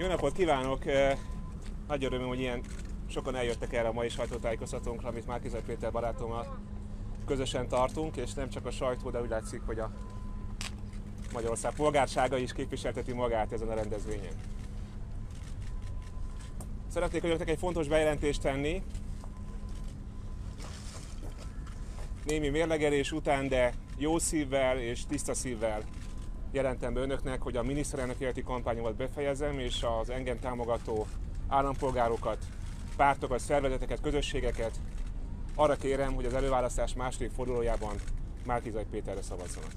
Jó napot kívánok! Nagy örömöm, hogy ilyen sokan eljöttek erre a mai sajtótájékoztatónkra, amit Márkizaj Péter barátommal közösen tartunk, és nem csak a sajtó, de úgy látszik, hogy a Magyarország polgársága is képviselteti magát ezen a rendezvényen. Szeretnék önöknek egy fontos bejelentést tenni. Némi mérlegelés után, de jó szívvel és tiszta szívvel jelentem be önöknek, hogy a miniszterelnök életi kampányomat befejezem, és az engem támogató állampolgárokat, pártokat, szervezeteket, közösségeket arra kérem, hogy az előválasztás második fordulójában Márkizaj Péterre szavazzanak.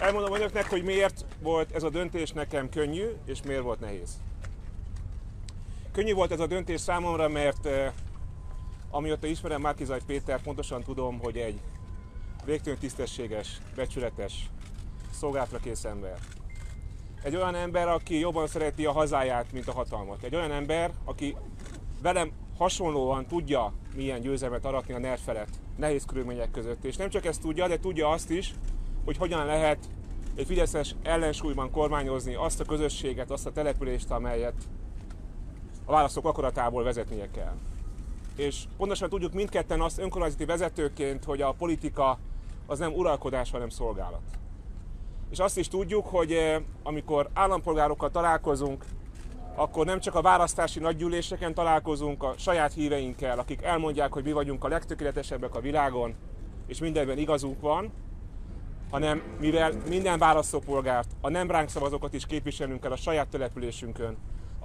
Elmondom önöknek, hogy miért volt ez a döntés nekem könnyű, és miért volt nehéz. Könnyű volt ez a döntés számomra, mert eh, amióta ismerem Márkizaj Péter, pontosan tudom, hogy egy végtelen tisztességes, becsületes, szolgálatra kész ember. Egy olyan ember, aki jobban szereti a hazáját, mint a hatalmat. Egy olyan ember, aki velem hasonlóan tudja, milyen győzelmet aratni a NER felett, nehéz körülmények között. És nem csak ezt tudja, de tudja azt is, hogy hogyan lehet egy fideszes ellensúlyban kormányozni azt a közösséget, azt a települést, amelyet a választók akaratából vezetnie kell. És pontosan tudjuk mindketten azt önkormányzati vezetőként, hogy a politika az nem uralkodás, hanem szolgálat. És azt is tudjuk, hogy eh, amikor állampolgárokkal találkozunk, akkor nem csak a választási nagygyűléseken találkozunk a saját híveinkkel, akik elmondják, hogy mi vagyunk a legtökéletesebbek a világon, és mindenben igazunk van, hanem mivel minden választópolgárt, a nem ránk szavazókat is képviselnünk kell a saját településünkön,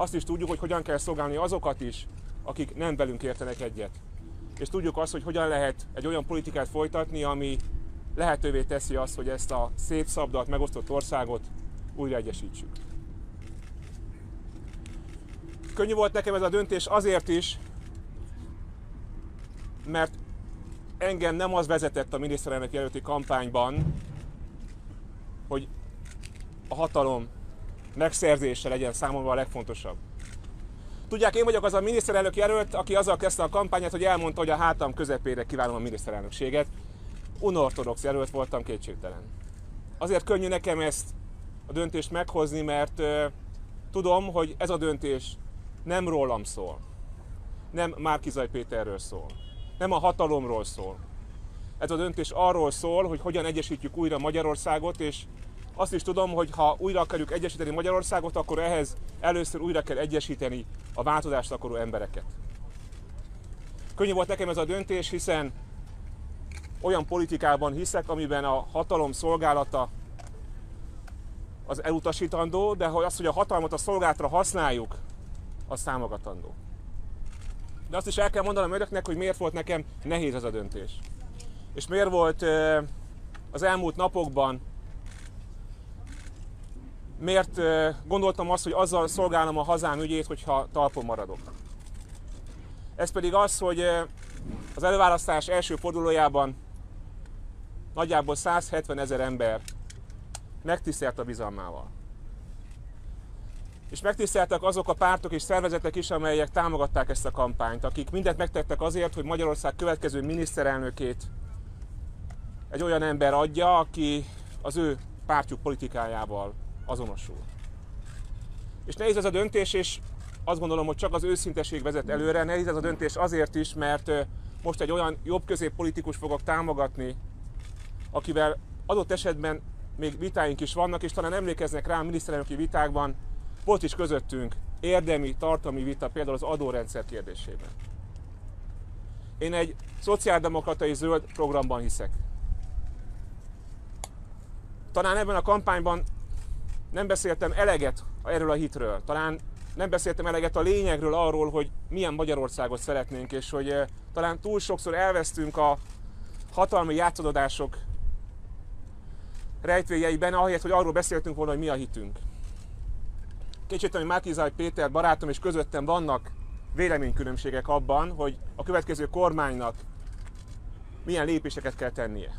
azt is tudjuk, hogy hogyan kell szolgálni azokat is, akik nem velünk értenek egyet. És tudjuk azt, hogy hogyan lehet egy olyan politikát folytatni, ami lehetővé teszi azt, hogy ezt a szép szabdalt, megosztott országot újra egyesítsük. Könnyű volt nekem ez a döntés azért is, mert engem nem az vezetett a miniszterelnök jelölti kampányban, hogy a hatalom megszerzése legyen számomra a legfontosabb. Tudják, én vagyok az a miniszterelnök jelölt, aki azzal kezdte a kampányát, hogy elmondta, hogy a hátam közepére kívánom a miniszterelnökséget. Unortodox jelölt voltam kétségtelen. Azért könnyű nekem ezt a döntést meghozni, mert uh, tudom, hogy ez a döntés nem rólam szól. Nem Márkizaj Péterről szól. Nem a hatalomról szól. Ez a döntés arról szól, hogy hogyan egyesítjük újra Magyarországot, és azt is tudom, hogy ha újra akarjuk egyesíteni Magyarországot, akkor ehhez először újra kell egyesíteni a változást akaró embereket. Könnyű volt nekem ez a döntés, hiszen olyan politikában hiszek, amiben a hatalom szolgálata az elutasítandó, de hogy azt, hogy a hatalmat a szolgálatra használjuk, az támogatandó. De azt is el kell mondanom önöknek, hogy miért volt nekem nehéz ez a döntés. És miért volt az elmúlt napokban miért gondoltam azt, hogy azzal szolgálom a hazám ügyét, hogyha talpon maradok. Ez pedig az, hogy az előválasztás első fordulójában nagyjából 170 ezer ember megtisztelt a bizalmával. És megtiszteltek azok a pártok és szervezetek is, amelyek támogatták ezt a kampányt, akik mindent megtettek azért, hogy Magyarország következő miniszterelnökét egy olyan ember adja, aki az ő pártjuk politikájával azonosul. És nehéz ez a döntés, és azt gondolom, hogy csak az őszinteség vezet előre. Nehéz ez a döntés azért is, mert most egy olyan jobb középpolitikus fogok támogatni, akivel adott esetben még vitáink is vannak, és talán emlékeznek rá a miniszterelnöki vitákban, volt is közöttünk érdemi, tartalmi vita például az adórendszer kérdésében. Én egy szociáldemokratai zöld programban hiszek. Talán ebben a kampányban nem beszéltem eleget erről a hitről. Talán nem beszéltem eleget a lényegről arról, hogy milyen Magyarországot szeretnénk, és hogy eh, talán túl sokszor elvesztünk a hatalmi játszadodások rejtvéjeiben, ahelyett, hogy arról beszéltünk volna, hogy mi a hitünk. Kicsit, hogy Mátizaj Péter barátom és közöttem vannak véleménykülönbségek abban, hogy a következő kormánynak milyen lépéseket kell tennie.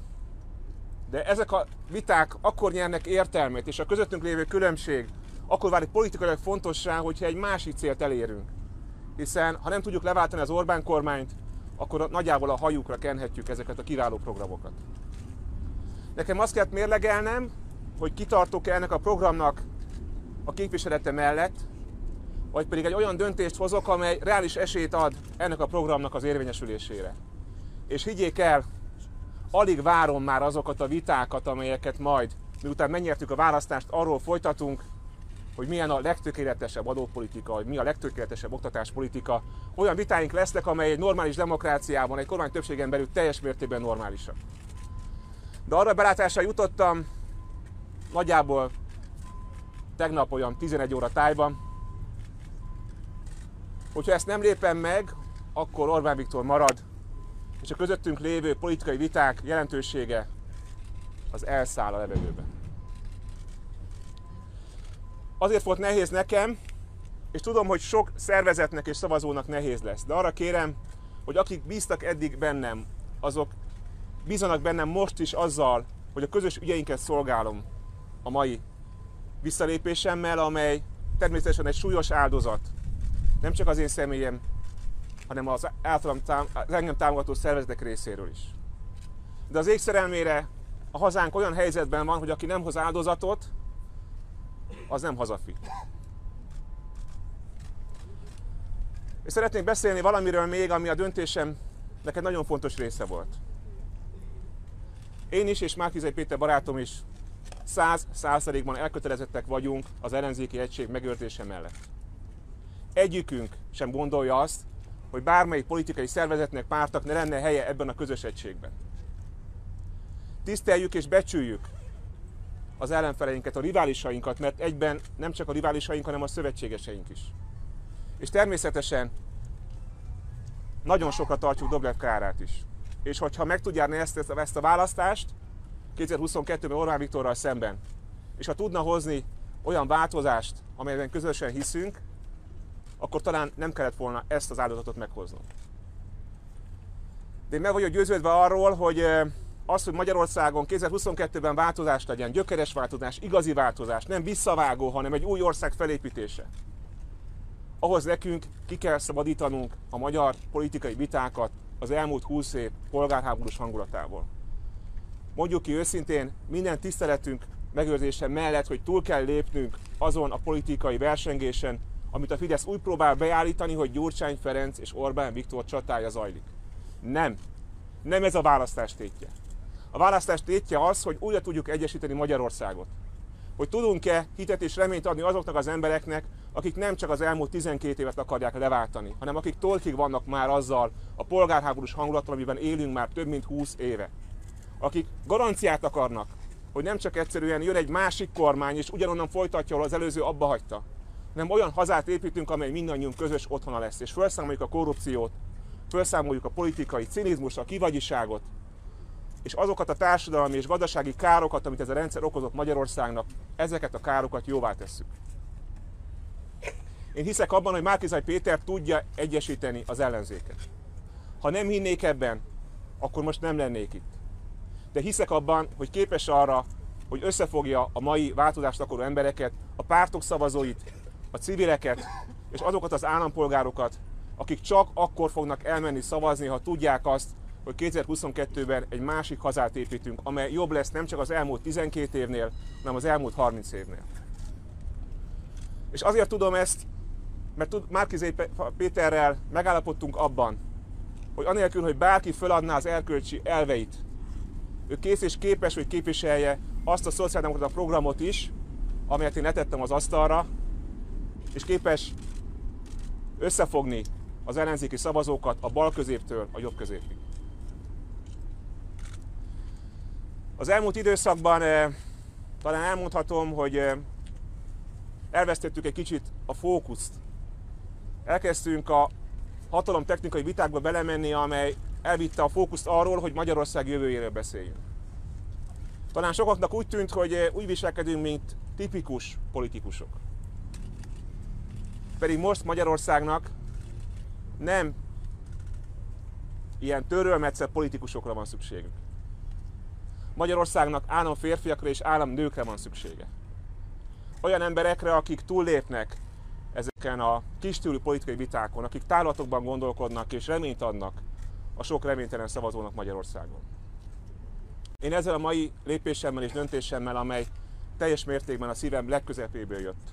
De ezek a viták akkor nyernek értelmet, és a közöttünk lévő különbség akkor válik politikailag fontossá, hogyha egy másik célt elérünk. Hiszen ha nem tudjuk leváltani az Orbán kormányt, akkor nagyjából a hajukra kenhetjük ezeket a kiváló programokat. Nekem azt kellett mérlegelnem, hogy kitartok-e ennek a programnak a képviselete mellett, vagy pedig egy olyan döntést hozok, amely reális esélyt ad ennek a programnak az érvényesülésére. És higgyék el, alig várom már azokat a vitákat, amelyeket majd, miután megnyertük a választást, arról folytatunk, hogy milyen a legtökéletesebb adópolitika, hogy mi a legtökéletesebb oktatáspolitika. Olyan vitáink lesznek, amely egy normális demokráciában, egy kormány többségen belül teljes mértékben normálisak. De arra belátásra jutottam, nagyjából tegnap olyan 11 óra tájban, hogyha ezt nem lépem meg, akkor Orbán Viktor marad, és a közöttünk lévő politikai viták jelentősége az elszáll a levegőben. Azért volt nehéz nekem, és tudom, hogy sok szervezetnek és szavazónak nehéz lesz. De arra kérem, hogy akik bíztak eddig bennem, azok bízanak bennem most is azzal, hogy a közös ügyeinket szolgálom a mai visszalépésemmel, amely természetesen egy súlyos áldozat. Nem csak az én személyem, hanem az, általam tám- az engem támogató szervezetek részéről is. De az égszerelmére a hazánk olyan helyzetben van, hogy aki nem hoz áldozatot, az nem hazafi. És szeretnék beszélni valamiről még, ami a döntésem neked nagyon fontos része volt. Én is, és Márkizai Péter barátom is száz százalékban elkötelezettek vagyunk az ellenzéki egység megőrzése mellett. Egyikünk sem gondolja azt, hogy bármelyik politikai szervezetnek, pártak ne lenne helye ebben a közös egységben. Tiszteljük és becsüljük az ellenfeleinket, a riválisainkat, mert egyben nem csak a riválisaink, hanem a szövetségeseink is. És természetesen nagyon sokat tartjuk Dobrev Kárát is. És hogyha meg tud járni ezt, ezt a választást, 2022-ben Orbán Viktorral szemben, és ha tudna hozni olyan változást, amelyben közösen hiszünk, akkor talán nem kellett volna ezt az áldozatot meghoznunk. De én meg vagyok győződve arról, hogy az, hogy Magyarországon 2022-ben változás legyen, gyökeres változás, igazi változás, nem visszavágó, hanem egy új ország felépítése. Ahhoz nekünk ki kell szabadítanunk a magyar politikai vitákat az elmúlt 20 év polgárháborús hangulatából. Mondjuk ki őszintén, minden tiszteletünk megőrzése mellett, hogy túl kell lépnünk azon a politikai versengésen, amit a Fidesz úgy próbál beállítani, hogy Gyurcsány Ferenc és Orbán Viktor csatája zajlik. Nem. Nem ez a választás tétje. A választás tétje az, hogy újra tudjuk egyesíteni Magyarországot. Hogy tudunk-e hitet és reményt adni azoknak az embereknek, akik nem csak az elmúlt 12 évet akarják leváltani, hanem akik tolkig vannak már azzal a polgárháborús hangulattal, amiben élünk már több mint 20 éve. Akik garanciát akarnak, hogy nem csak egyszerűen jön egy másik kormány, és ugyanonnan folytatja, ahol az előző abba hagyta, hanem olyan hazát építünk, amely mindannyiunk közös otthona lesz, és felszámoljuk a korrupciót, felszámoljuk a politikai cinizmust, a kivagyiságot, és azokat a társadalmi és gazdasági károkat, amit ez a rendszer okozott Magyarországnak, ezeket a károkat jóvá tesszük. Én hiszek abban, hogy Márkizaj Péter tudja egyesíteni az ellenzéket. Ha nem hinnék ebben, akkor most nem lennék itt. De hiszek abban, hogy képes arra, hogy összefogja a mai változást akaró embereket, a pártok szavazóit, a civileket és azokat az állampolgárokat, akik csak akkor fognak elmenni szavazni, ha tudják azt, hogy 2022-ben egy másik hazát építünk, amely jobb lesz nem csak az elmúlt 12 évnél, hanem az elmúlt 30 évnél. És azért tudom ezt, mert Márkizé Péterrel megállapodtunk abban, hogy anélkül, hogy bárki föladná az erkölcsi elveit, ő kész és képes, hogy képviselje azt a szociáldemokrata programot is, amelyet én letettem az asztalra, és képes összefogni az ellenzéki szavazókat a bal középtől a jobb középig. Az elmúlt időszakban eh, talán elmondhatom, hogy eh, elvesztettük egy kicsit a fókuszt. Elkezdtünk a hatalom technikai vitákba belemenni, amely elvitte a fókuszt arról, hogy Magyarország jövőjéről beszéljünk. Talán sokaknak úgy tűnt, hogy eh, úgy viselkedünk, mint tipikus politikusok. Pedig most Magyarországnak nem ilyen törölmetszett politikusokra van szükségünk. Magyarországnak állam férfiakra és állam nőkre van szüksége. Olyan emberekre, akik túllépnek ezeken a kistűrű politikai vitákon, akik távlatokban gondolkodnak és reményt adnak a sok reménytelen szavazónak Magyarországon. Én ezzel a mai lépésemmel és döntésemmel, amely teljes mértékben a szívem legközepéből jött,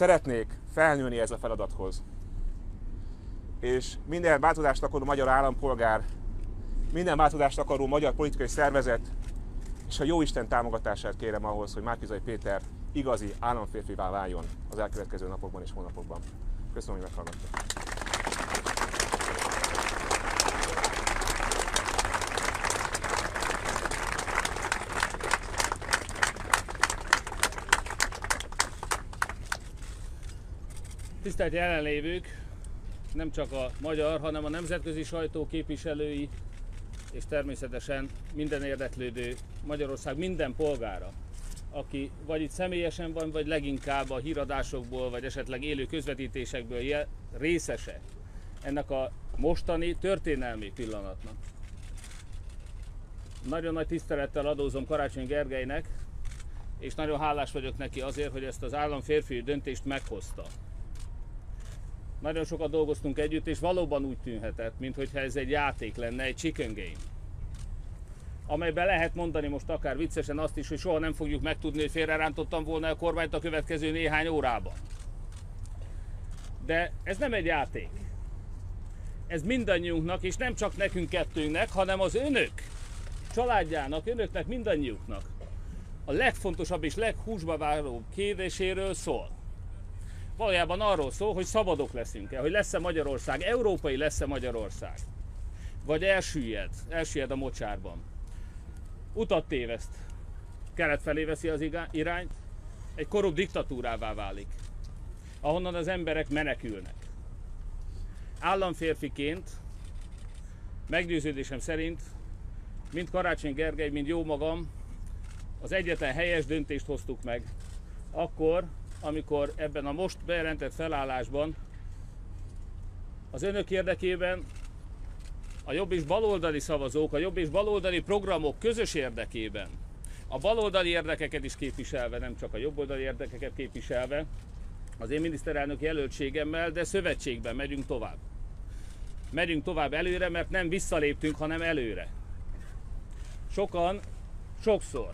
szeretnék felnőni ez a feladathoz. És minden változást akaró magyar állampolgár, minden változást akaró magyar politikai szervezet és a Jóisten támogatását kérem ahhoz, hogy Márkizai Péter igazi államférfivá váljon az elkövetkező napokban és hónapokban. Köszönöm, hogy meghallgattak. Tisztelt jelenlévők, nem csak a magyar, hanem a nemzetközi sajtó képviselői, és természetesen minden érdeklődő Magyarország minden polgára, aki vagy itt személyesen van, vagy leginkább a híradásokból, vagy esetleg élő közvetítésekből jel, részese ennek a mostani történelmi pillanatnak. Nagyon nagy tisztelettel adózom Karácsony Gergelynek, és nagyon hálás vagyok neki azért, hogy ezt az államférfi döntést meghozta. Nagyon sokat dolgoztunk együtt, és valóban úgy tűnhetett, mintha ez egy játék lenne, egy chicken game. Amelyben lehet mondani most akár viccesen azt is, hogy soha nem fogjuk megtudni, hogy félrerántottam volna a kormányt a következő néhány órában. De ez nem egy játék. Ez mindannyiunknak, és nem csak nekünk kettőnknek, hanem az önök családjának, önöknek, mindannyiuknak a legfontosabb és leghúsba váró kérdéséről szól valójában arról szól, hogy szabadok leszünk-e, hogy lesz-e Magyarország, európai lesz-e Magyarország. Vagy elsüllyed, elsüllyed a mocsárban. Utat téveszt, kelet felé veszi az irányt, egy korrupt diktatúrává válik, ahonnan az emberek menekülnek. Államférfiként, meggyőződésem szerint, mind Karácsony Gergely, mind jó magam, az egyetlen helyes döntést hoztuk meg, akkor, amikor ebben a most bejelentett felállásban az önök érdekében a jobb és baloldali szavazók, a jobb és baloldali programok közös érdekében, a baloldali érdekeket is képviselve, nem csak a jobboldali érdekeket képviselve, az én miniszterelnök jelöltségemmel, de szövetségben megyünk tovább. Megyünk tovább előre, mert nem visszaléptünk, hanem előre. Sokan, sokszor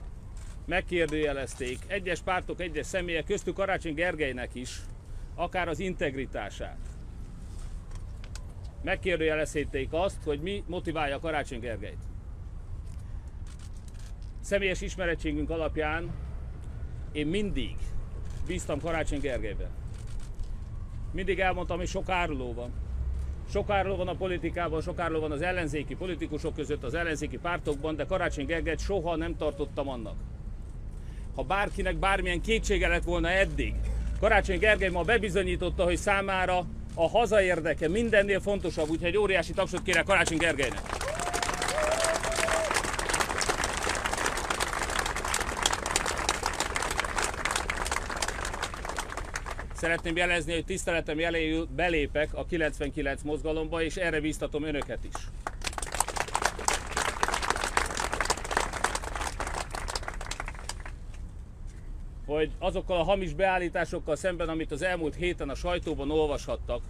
megkérdőjelezték egyes pártok, egyes személyek, köztük Karácsony Gergelynek is, akár az integritását. Megkérdőjelezték azt, hogy mi motiválja Karácsony Gergelyt. Személyes ismerettségünk alapján én mindig bíztam Karácsony Gergelyben. Mindig elmondtam, hogy sok áruló van. Sok áruló van a politikában, sok áruló van az ellenzéki politikusok között, az ellenzéki pártokban, de Karácsony Gergelyt soha nem tartottam annak ha bárkinek bármilyen kétsége lett volna eddig. Karácsony Gergely ma bebizonyította, hogy számára a haza érdeke mindennél fontosabb, úgyhogy egy óriási tapsot kérek Karácsony Gergelynek. Szeretném jelezni, hogy tiszteletem jeléül belépek a 99 mozgalomba, és erre bíztatom önöket is. Hogy azokkal a hamis beállításokkal szemben, amit az elmúlt héten a sajtóban olvashattak,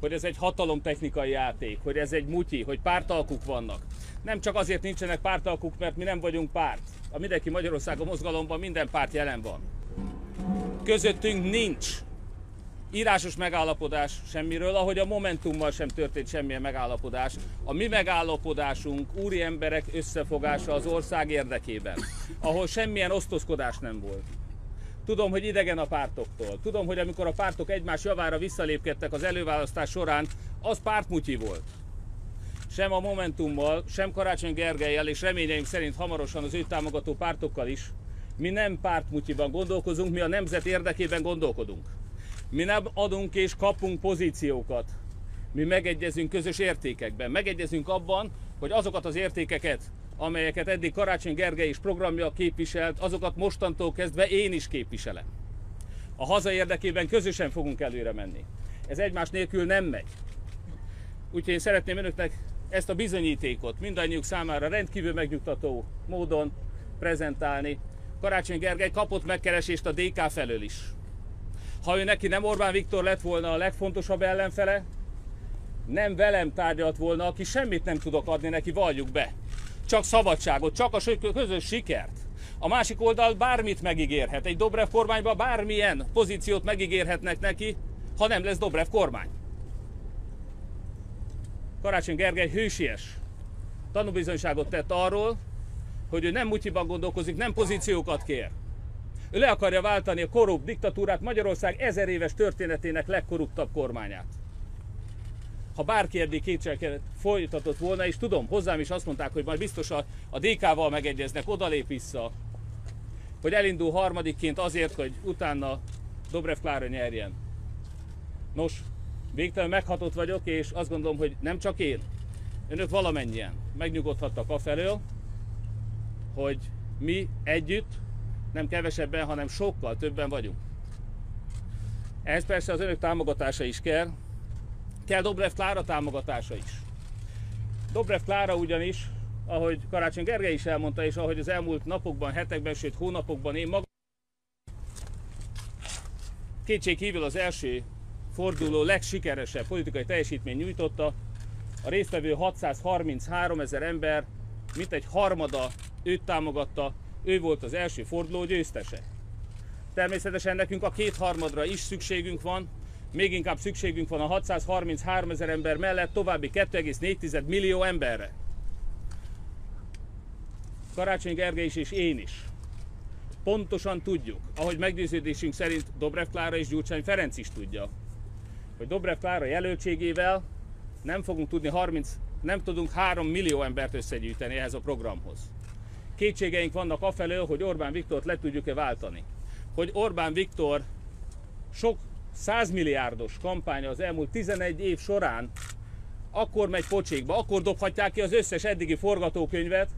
hogy ez egy hatalomtechnikai játék, hogy ez egy mutyi, hogy pártalkuk vannak. Nem csak azért nincsenek pártalkuk, mert mi nem vagyunk párt. A Mindenki Magyarországon mozgalomban minden párt jelen van. Közöttünk nincs írásos megállapodás semmiről, ahogy a Momentummal sem történt semmilyen megállapodás. A mi megállapodásunk úri emberek összefogása az ország érdekében, ahol semmilyen osztozkodás nem volt. Tudom, hogy idegen a pártoktól. Tudom, hogy amikor a pártok egymás javára visszalépkedtek az előválasztás során, az pártmutyi volt. Sem a Momentummal, sem Karácsony Gergelyel, és reményeink szerint hamarosan az ő támogató pártokkal is. Mi nem pártmutyiban gondolkozunk, mi a nemzet érdekében gondolkodunk. Mi nem adunk és kapunk pozíciókat. Mi megegyezünk közös értékekben. Megegyezünk abban, hogy azokat az értékeket, amelyeket eddig Karácsony Gergely is programja képviselt, azokat mostantól kezdve én is képviselem. A haza érdekében közösen fogunk előre menni. Ez egymás nélkül nem megy. Úgyhogy én szeretném önöknek ezt a bizonyítékot mindannyiuk számára rendkívül megnyugtató módon prezentálni. Karácsony Gergely kapott megkeresést a DK felől is. Ha ő neki nem Orbán Viktor lett volna a legfontosabb ellenfele, nem velem tárgyalt volna, aki semmit nem tudok adni neki, valljuk be. Csak szabadságot, csak a közös sikert. A másik oldal bármit megígérhet. Egy Dobrev kormányban bármilyen pozíciót megígérhetnek neki, ha nem lesz Dobrev kormány. Karácsony Gergely hősies tanúbizonyságot tett arról, hogy ő nem mutyiban gondolkozik, nem pozíciókat kér. Ő le akarja váltani a korrupt diktatúrát, Magyarország ezer éves történetének legkorruptabb kormányát. Ha bárki eddig kétségeket folytatott volna, és tudom, hozzám is azt mondták, hogy majd biztos a, a DK-val megegyeznek, odalép vissza, hogy elindul harmadikként azért, hogy utána Dobrev Klára nyerjen. Nos, végtelen meghatott vagyok, és azt gondolom, hogy nem csak én, önök valamennyien megnyugodhattak afelől, hogy mi együtt, nem kevesebben, hanem sokkal többen vagyunk. Ehhez persze az önök támogatása is kell, kell Dobrev Klára támogatása is. Dobrev Klára ugyanis, ahogy Karácsony Gergely is elmondta, és ahogy az elmúlt napokban, hetekben, sőt hónapokban én magam kétség kívül az első forduló legsikeresebb politikai teljesítmény nyújtotta. A résztvevő 633 ezer ember, mint egy harmada őt támogatta, ő volt az első forduló győztese. Természetesen nekünk a kétharmadra is szükségünk van, még inkább szükségünk van a 633 ezer ember mellett további 2,4 millió emberre. Karácsony Gergely is és én is pontosan tudjuk, ahogy meggyőződésünk szerint Dobrev Klára és Gyurcsány Ferenc is tudja, hogy Dobrev Klára jelöltségével nem fogunk tudni 30, nem tudunk 3 millió embert összegyűjteni ehhez a programhoz. Kétségeink vannak afelől, hogy Orbán Viktort le tudjuk-e váltani. Hogy Orbán Viktor sok 100 milliárdos kampánya az elmúlt 11 év során akkor megy pocsékba, akkor dobhatják ki az összes eddigi forgatókönyvet,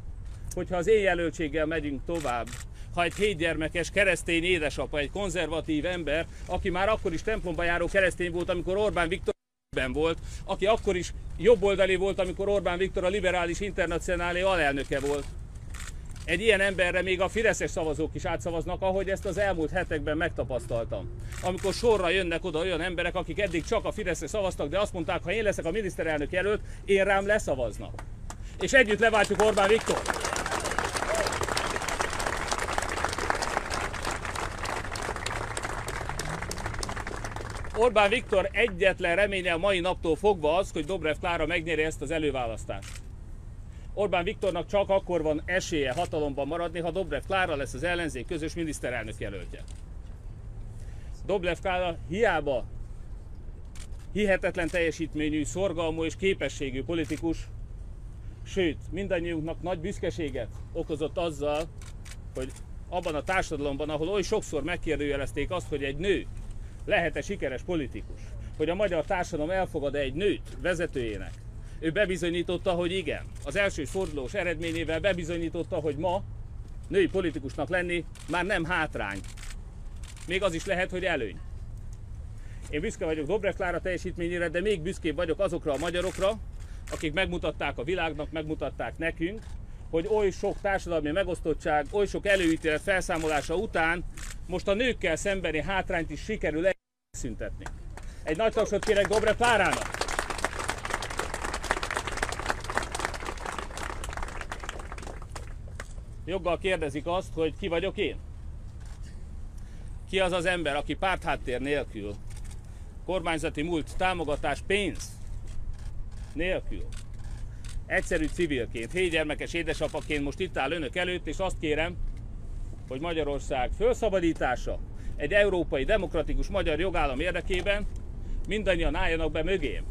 hogyha az én jelöltséggel megyünk tovább. Ha egy hétgyermekes keresztény édesapa, egy konzervatív ember, aki már akkor is templomba járó keresztény volt, amikor Orbán Viktor volt, aki akkor is jobboldali volt, amikor Orbán Viktor a liberális internacionálé alelnöke volt. Egy ilyen emberre még a Fideszes szavazók is átszavaznak, ahogy ezt az elmúlt hetekben megtapasztaltam. Amikor sorra jönnek oda olyan emberek, akik eddig csak a Fideszre szavaztak, de azt mondták, ha én leszek a miniszterelnök jelölt, én rám leszavaznak. És együtt leváltjuk Orbán Viktor. Orbán Viktor egyetlen reménye a mai naptól fogva az, hogy Dobrev Klára megnyeri ezt az előválasztást. Orbán Viktornak csak akkor van esélye hatalomban maradni, ha Dobrev Klára lesz az ellenzék közös miniszterelnök jelöltje. Dobrev Klára hiába hihetetlen teljesítményű, szorgalmú és képességű politikus, sőt, mindannyiunknak nagy büszkeséget okozott azzal, hogy abban a társadalomban, ahol oly sokszor megkérdőjelezték azt, hogy egy nő lehet-e sikeres politikus, hogy a magyar társadalom elfogad-e egy nőt vezetőjének, ő bebizonyította, hogy igen. Az első fordulós eredményével bebizonyította, hogy ma női politikusnak lenni már nem hátrány. Még az is lehet, hogy előny. Én büszke vagyok Dobrev Klára teljesítményére, de még büszkébb vagyok azokra a magyarokra, akik megmutatták a világnak, megmutatták nekünk, hogy oly sok társadalmi megosztottság, oly sok előítélet felszámolása után most a nőkkel szembeni hátrányt is sikerül szüntetni. Egy nagy tapsot kérek Dobrev Klárának! Joggal kérdezik azt, hogy ki vagyok én. Ki az az ember, aki pártháttér nélkül, kormányzati múlt, támogatás, pénz nélkül, egyszerű civilként, hétgyermekes édesapaként most itt áll önök előtt, és azt kérem, hogy Magyarország felszabadítása egy európai demokratikus magyar jogállam érdekében mindannyian álljanak be mögém.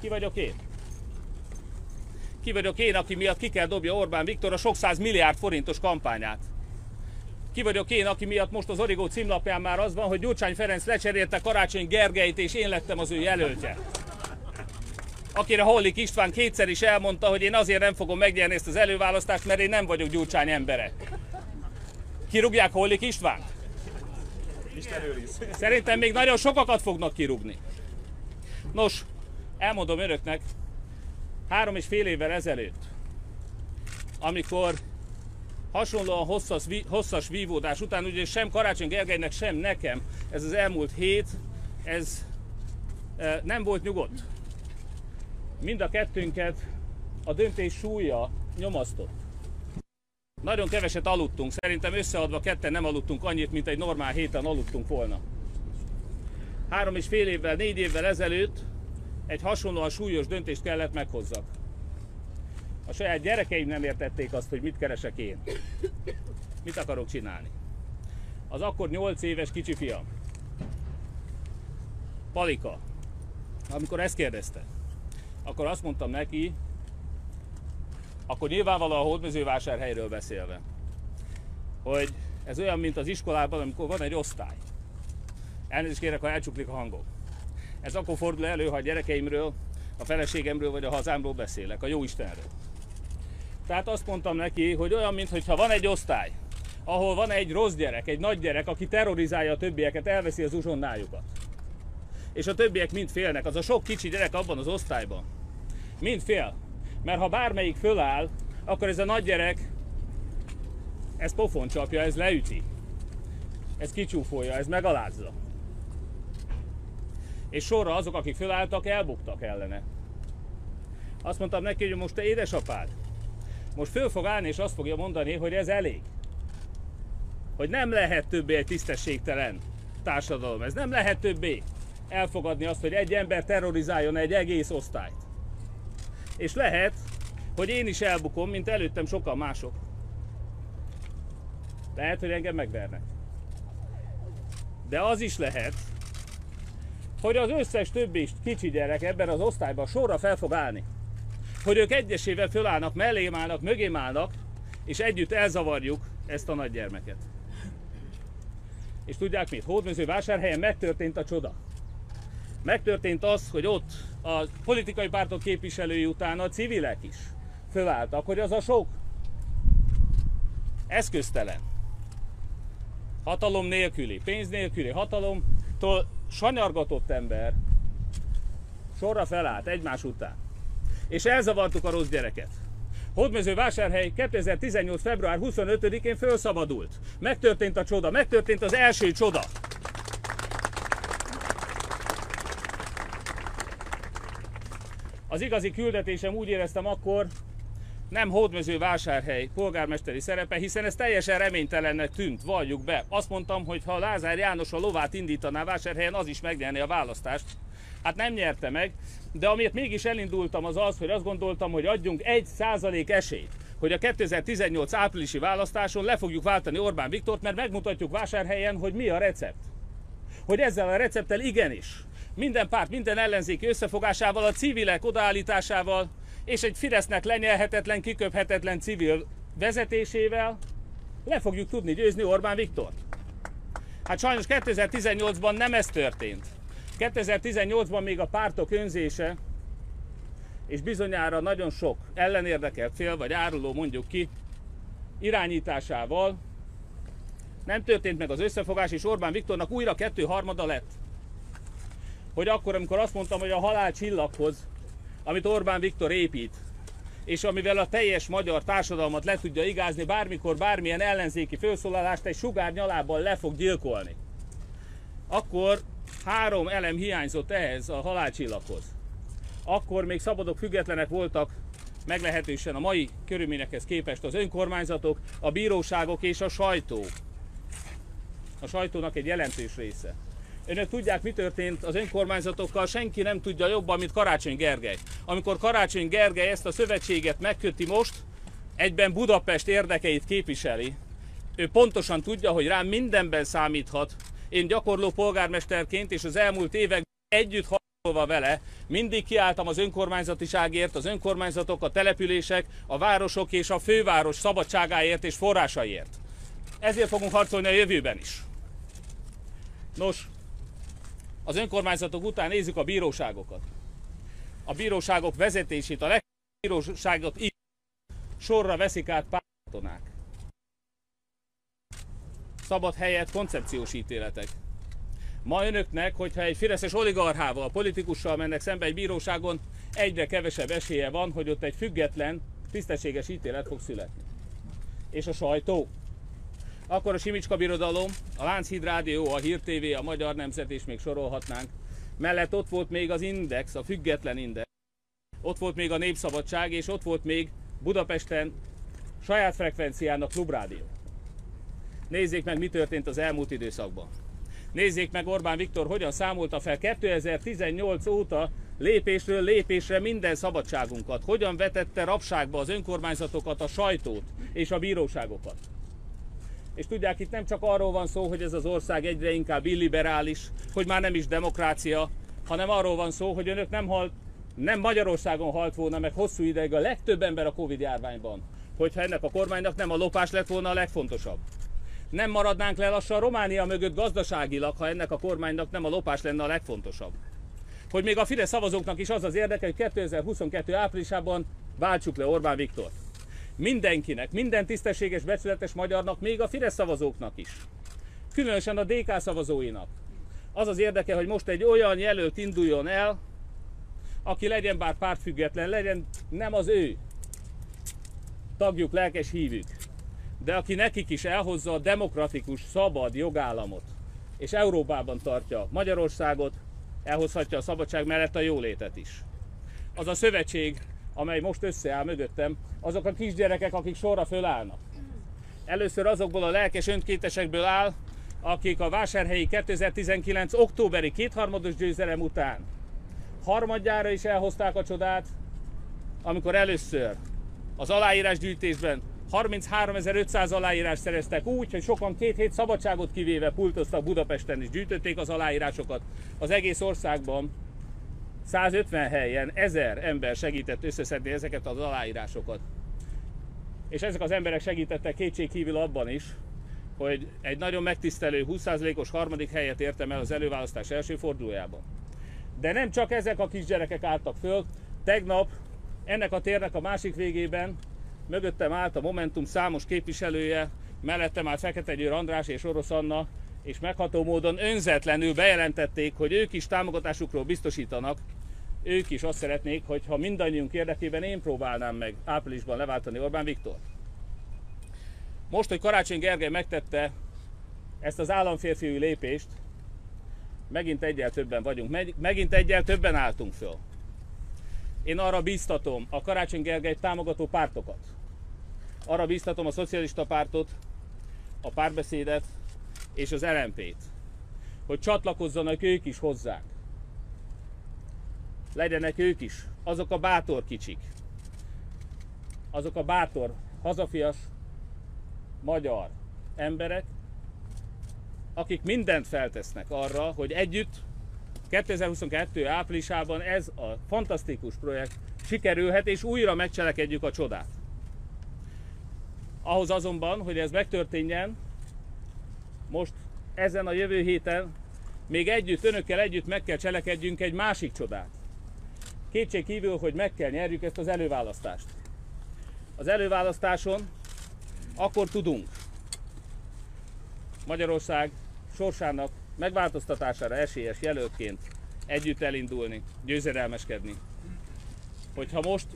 Ki vagyok én? Ki vagyok én, aki miatt ki kell dobja Orbán Viktor a sok száz milliárd forintos kampányát? Ki vagyok én, aki miatt most az Origó címlapján már az van, hogy Gyurcsány Ferenc lecserélte Karácsony Gergelyt, és én lettem az ő jelöltje. Akire Hollik István kétszer is elmondta, hogy én azért nem fogom megnyerni ezt az előválasztást, mert én nem vagyok Gyurcsány embere. Kirúgják Hollik István? Szerintem még nagyon sokakat fognak kirúgni. Nos, elmondom önöknek, három és fél évvel ezelőtt, amikor hasonlóan hosszas, hosszas vívódás után, ugye sem Karácsony Gergelynek, sem nekem ez az elmúlt hét, ez e, nem volt nyugodt. mind a kettőnket a döntés súlya nyomasztott. Nagyon keveset aludtunk, szerintem összeadva ketten nem aludtunk annyit, mint egy normál héten aludtunk volna. Három és fél évvel, négy évvel ezelőtt egy hasonlóan súlyos döntést kellett meghozzak. A saját gyerekeim nem értették azt, hogy mit keresek én. Mit akarok csinálni. Az akkor 8 éves kicsi fiam, Palika, amikor ezt kérdezte, akkor azt mondtam neki, akkor nyilvánvalóan a hódmezővásárhelyről beszélve, hogy ez olyan, mint az iskolában, amikor van egy osztály. Elnézést kérek, ha elcsuklik a hangom. Ez akkor fordul elő, ha a gyerekeimről, a feleségemről vagy a hazámról beszélek, a jó Istenről. Tehát azt mondtam neki, hogy olyan, mintha van egy osztály, ahol van egy rossz gyerek, egy nagy gyerek, aki terrorizálja a többieket, elveszi az uzsonnájukat. És a többiek mind félnek, az a sok kicsi gyerek abban az osztályban. Mind fél. Mert ha bármelyik föláll, akkor ez a nagy gyerek, ez pofon csapja, ez leüti. Ez kicsúfolja, ez megalázza. És sorra azok, akik fölálltak, elbuktak ellene. Azt mondtam neki, hogy most te édesapád, most föl fog állni, és azt fogja mondani, hogy ez elég. Hogy nem lehet többé egy tisztességtelen társadalom. Ez nem lehet többé elfogadni azt, hogy egy ember terrorizáljon egy egész osztályt. És lehet, hogy én is elbukom, mint előttem sokan mások. Lehet, hogy engem megvernek. De az is lehet, hogy az összes többi kicsi gyerek ebben az osztályban sorra fel fog állni. Hogy ők egyesével fölállnak, mellém állnak, mögém állnak, és együtt elzavarjuk ezt a nagy gyermeket. És tudják mit? Hódmező vásárhelyen megtörtént a csoda. Megtörtént az, hogy ott a politikai pártok képviselői után a civilek is fölálltak, hogy az a sok eszköztelen, hatalom nélküli, pénz nélküli, hatalomtól sanyargatott ember sorra felállt egymás után. És elzavartuk a rossz gyereket. Hódmező vásárhely 2018. február 25-én felszabadult. Megtörtént a csoda, megtörtént az első csoda. Az igazi küldetésem úgy éreztem akkor, nem hódmező vásárhely polgármesteri szerepe, hiszen ez teljesen reménytelennek tűnt, valljuk be. Azt mondtam, hogy ha Lázár János a lovát indítaná vásárhelyen, az is megnyerné a választást. Hát nem nyerte meg, de amiért mégis elindultam az az, hogy azt gondoltam, hogy adjunk egy százalék esélyt, hogy a 2018 áprilisi választáson le fogjuk váltani Orbán Viktort, mert megmutatjuk vásárhelyen, hogy mi a recept. Hogy ezzel a recepttel igenis minden párt, minden ellenzéki összefogásával, a civilek odaállításával, és egy Fidesznek lenyelhetetlen, kiköphetetlen civil vezetésével le fogjuk tudni győzni Orbán Viktort. Hát sajnos 2018-ban nem ez történt. 2018-ban még a pártok önzése, és bizonyára nagyon sok ellenérdekelt fél, vagy áruló mondjuk ki, irányításával nem történt meg az összefogás, és Orbán Viktornak újra kettő harmada lett hogy akkor, amikor azt mondtam, hogy a halál csillaghoz, amit Orbán Viktor épít, és amivel a teljes magyar társadalmat le tudja igázni, bármikor bármilyen ellenzéki felszólalást egy sugár nyalából le fog gyilkolni. Akkor három elem hiányzott ehhez a halálcsillaghoz. Akkor még szabadok, függetlenek voltak meglehetősen a mai körülményekhez képest az önkormányzatok, a bíróságok és a sajtó. A sajtónak egy jelentős része. Önök tudják, mi történt az önkormányzatokkal, senki nem tudja jobban, mint Karácsony Gergely. Amikor Karácsony Gergely ezt a szövetséget megköti most, egyben Budapest érdekeit képviseli. Ő pontosan tudja, hogy rám mindenben számíthat. Én gyakorló polgármesterként és az elmúlt évek együtt harcolva vele, mindig kiálltam az önkormányzatiságért, az önkormányzatok, a települések, a városok és a főváros szabadságáért és forrásaiért. Ezért fogunk harcolni a jövőben is. Nos, az önkormányzatok után nézzük a bíróságokat. A bíróságok vezetését, a legbíróságot is sorra veszik át pártonák. Szabad helyett koncepciós ítéletek. Ma önöknek, hogyha egy fideszes oligarchával, politikussal mennek szembe egy bíróságon, egyre kevesebb esélye van, hogy ott egy független, tisztességes ítélet fog születni. És a sajtó, akkor a Simicska Birodalom, a Lánchíd Rádió, a Hír TV, a Magyar Nemzet és még sorolhatnánk. Mellett ott volt még az Index, a független Index, ott volt még a Népszabadság, és ott volt még Budapesten saját frekvenciának klubrádió. Nézzék meg, mi történt az elmúlt időszakban. Nézzék meg Orbán Viktor hogyan számolta fel 2018 óta lépésről lépésre minden szabadságunkat. Hogyan vetette rabságba az önkormányzatokat, a sajtót és a bíróságokat. És tudják, itt nem csak arról van szó, hogy ez az ország egyre inkább illiberális, hogy már nem is demokrácia, hanem arról van szó, hogy önök nem, halt, nem Magyarországon halt volna meg hosszú ideig a legtöbb ember a Covid járványban, hogyha ennek a kormánynak nem a lopás lett volna a legfontosabb. Nem maradnánk le lassan Románia mögött gazdaságilag, ha ennek a kormánynak nem a lopás lenne a legfontosabb. Hogy még a Fidesz szavazóknak is az az érdeke, hogy 2022 áprilisában váltsuk le Orbán Viktor. Mindenkinek, minden tisztességes, becsületes magyarnak, még a Fidesz szavazóknak is. Különösen a DK szavazóinak. Az az érdeke, hogy most egy olyan jelölt induljon el, aki legyen bár pártfüggetlen, legyen nem az ő tagjuk, lelkes hívük, de aki nekik is elhozza a demokratikus, szabad jogállamot, és Európában tartja Magyarországot, elhozhatja a szabadság mellett a jólétet is. Az a szövetség, amely most összeáll mögöttem, azok a kisgyerekek, akik sorra fölállnak. Először azokból a lelkes önkétesekből áll, akik a vásárhelyi 2019. októberi kétharmados győzelem után harmadjára is elhozták a csodát, amikor először az aláírásgyűjtésben 33.500 aláírás szereztek úgy, hogy sokan két hét szabadságot kivéve pultoztak Budapesten és gyűjtötték az aláírásokat. Az egész országban 150 helyen 1000 ember segített összeszedni ezeket az aláírásokat. És ezek az emberek segítettek kétségkívül abban is, hogy egy nagyon megtisztelő 20%-os harmadik helyet értem el az előválasztás első fordulójában. De nem csak ezek a kisgyerekek álltak föl, tegnap ennek a térnek a másik végében mögöttem állt a Momentum számos képviselője, mellettem állt Fekete Győr András és Orosz Anna, és megható módon önzetlenül bejelentették, hogy ők is támogatásukról biztosítanak, ők is azt szeretnék, hogyha mindannyiunk érdekében én próbálnám meg áprilisban leváltani Orbán Viktor. Most, hogy Karácsony Gergely megtette ezt az államférfiúi lépést, megint egyel többen vagyunk, megint egyel többen álltunk föl. Én arra bíztatom a Karácsony Gergely támogató pártokat. Arra bíztatom a szocialista pártot, a párbeszédet és az LMP-t, hogy csatlakozzanak ők is hozzánk. Legyenek ők is azok a bátor kicsik, azok a bátor, hazafias, magyar emberek, akik mindent feltesznek arra, hogy együtt 2022. áprilisában ez a fantasztikus projekt sikerülhet, és újra megcselekedjük a csodát. Ahhoz azonban, hogy ez megtörténjen, most ezen a jövő héten még együtt, önökkel együtt meg kell cselekedjünk egy másik csodát. Kétség kívül, hogy meg kell nyerjük ezt az előválasztást. Az előválasztáson akkor tudunk Magyarország sorsának megváltoztatására esélyes jelöltként együtt elindulni, győzedelmeskedni. Hogyha most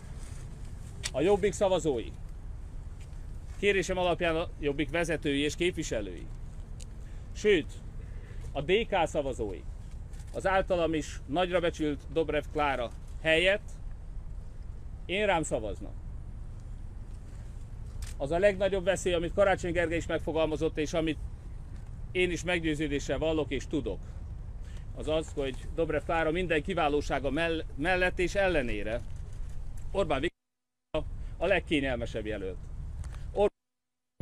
a Jobbik szavazói, kérésem alapján a Jobbik vezetői és képviselői, sőt, a DK szavazói, az általam is nagyra becsült Dobrev Klára helyett én rám szavaznak. Az a legnagyobb veszély, amit Karácsony Gergely is megfogalmazott, és amit én is meggyőződéssel vallok és tudok, az az, hogy Dobrev Klára minden kiválósága mellett és ellenére Orbán Viktor a legkényelmesebb jelölt.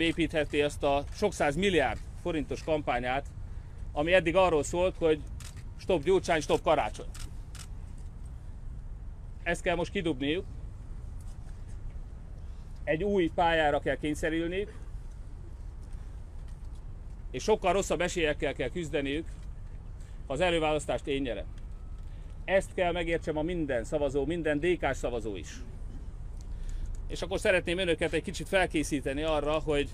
Építheti ezt a sok száz milliárd forintos kampányát, ami eddig arról szólt, hogy stop Gyurcsány, stop Karácsony. Ezt kell most kidobniuk. Egy új pályára kell kényszerülniük, és sokkal rosszabb esélyekkel kell küzdeniük, ha az előválasztást én nyerem. Ezt kell megértsem a minden szavazó, minden dk szavazó is. És akkor szeretném önöket egy kicsit felkészíteni arra, hogy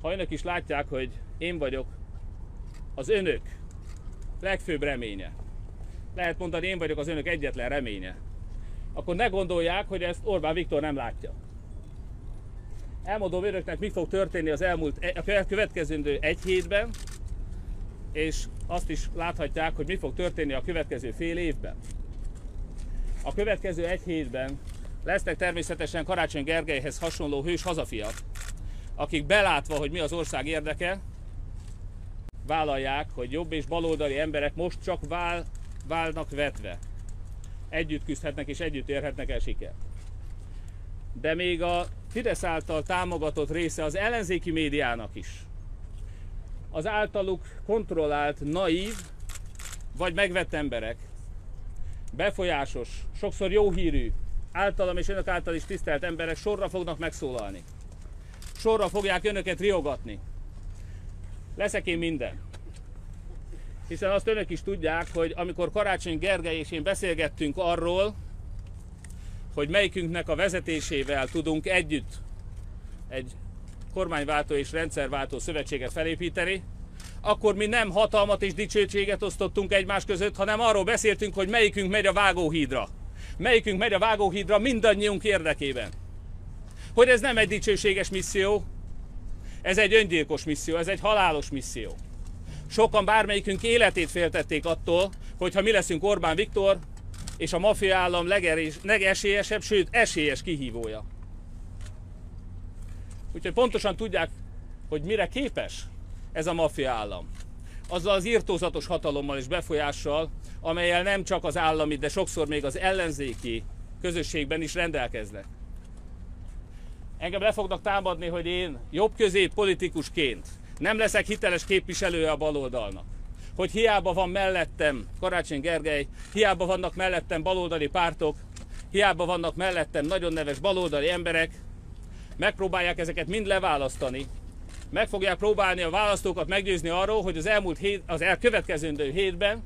ha önök is látják, hogy én vagyok az önök legfőbb reménye, lehet mondani, én vagyok az önök egyetlen reménye, akkor ne gondolják, hogy ezt Orbán Viktor nem látja. Elmondom önöknek, mi fog történni az elmúlt, e, a következő egy hétben, és azt is láthatják, hogy mi fog történni a következő fél évben. A következő egy hétben lesznek természetesen Karácsony Gergelyhez hasonló hős hazafiak, akik belátva, hogy mi az ország érdeke, vállalják, hogy jobb és baloldali emberek most csak vál, válnak vetve. Együtt küzdhetnek és együtt érhetnek el sikert. De még a Fidesz által támogatott része az ellenzéki médiának is. Az általuk kontrollált, naív vagy megvett emberek, befolyásos, sokszor jó hírű, általam és önök által is tisztelt emberek sorra fognak megszólalni. Sorra fogják önöket riogatni. Leszek én minden. Hiszen azt önök is tudják, hogy amikor Karácsony Gergely és én beszélgettünk arról, hogy melyikünknek a vezetésével tudunk együtt egy kormányváltó és rendszerváltó szövetséget felépíteni, akkor mi nem hatalmat és dicsőséget osztottunk egymás között, hanem arról beszéltünk, hogy melyikünk megy a vágóhídra. Melyikünk megy a vágóhídra mindannyiunk érdekében. Hogy ez nem egy dicsőséges misszió, ez egy öngyilkos misszió, ez egy halálos misszió. Sokan bármelyikünk életét féltették attól, hogy ha mi leszünk Orbán Viktor és a maffia állam legerés, legesélyesebb, sőt esélyes kihívója. Úgyhogy pontosan tudják, hogy mire képes ez a maffia állam. Azzal az írtózatos hatalommal és befolyással, amelyel nem csak az állami, de sokszor még az ellenzéki közösségben is rendelkeznek. Engem le fognak támadni, hogy én jobb közép politikusként nem leszek hiteles képviselője a baloldalnak. Hogy hiába van mellettem Karácsony Gergely, hiába vannak mellettem baloldali pártok, hiába vannak mellettem nagyon neves baloldali emberek, megpróbálják ezeket mind leválasztani, meg fogják próbálni a választókat meggyőzni arról, hogy az elmúlt hét, az elkövetkezendő hétben,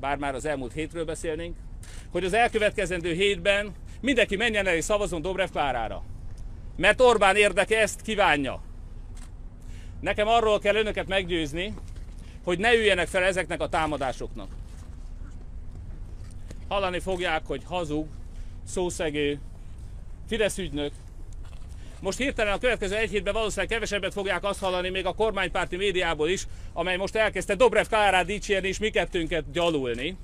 bár már az elmúlt hétről beszélnénk, hogy az elkövetkezendő hétben mindenki menjen el és szavazzon Dobrev Klárára. Mert Orbán érdeke ezt kívánja. Nekem arról kell önöket meggyőzni, hogy ne üljenek fel ezeknek a támadásoknak. Hallani fogják, hogy hazug, szószegő, Fidesz ügynök, most hirtelen a következő egy hétben valószínűleg kevesebbet fogják azt hallani még a kormánypárti médiából is, amely most elkezdte Dobrev Klárát dicsérni és mi kettőnket gyalulni.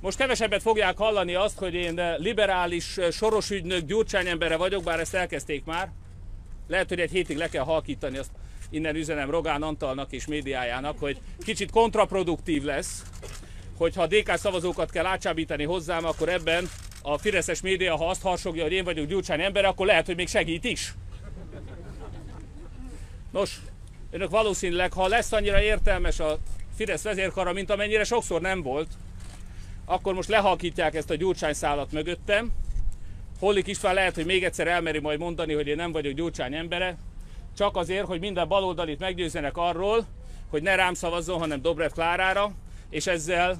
Most kevesebbet fogják hallani azt, hogy én liberális soros ügynök Gyurcsány embere vagyok, bár ezt elkezdték már. Lehet, hogy egy hétig le kell halkítani, azt innen üzenem Rogán Antalnak és médiájának, hogy kicsit kontraproduktív lesz, hogyha a DK szavazókat kell átsábítani hozzám, akkor ebben a Fideszes média, ha azt harsogja, hogy én vagyok Gyurcsány ember, akkor lehet, hogy még segít is. Nos, önök valószínűleg, ha lesz annyira értelmes a Fidesz vezérkara, mint amennyire sokszor nem volt, akkor most lehalkítják ezt a Gyurcsány szállat mögöttem. Hollik István lehet, hogy még egyszer elmeri majd mondani, hogy én nem vagyok Gyurcsány embere, csak azért, hogy minden baloldalit meggyőzzenek arról, hogy ne rám szavazzon, hanem Dobrev Klárára, és ezzel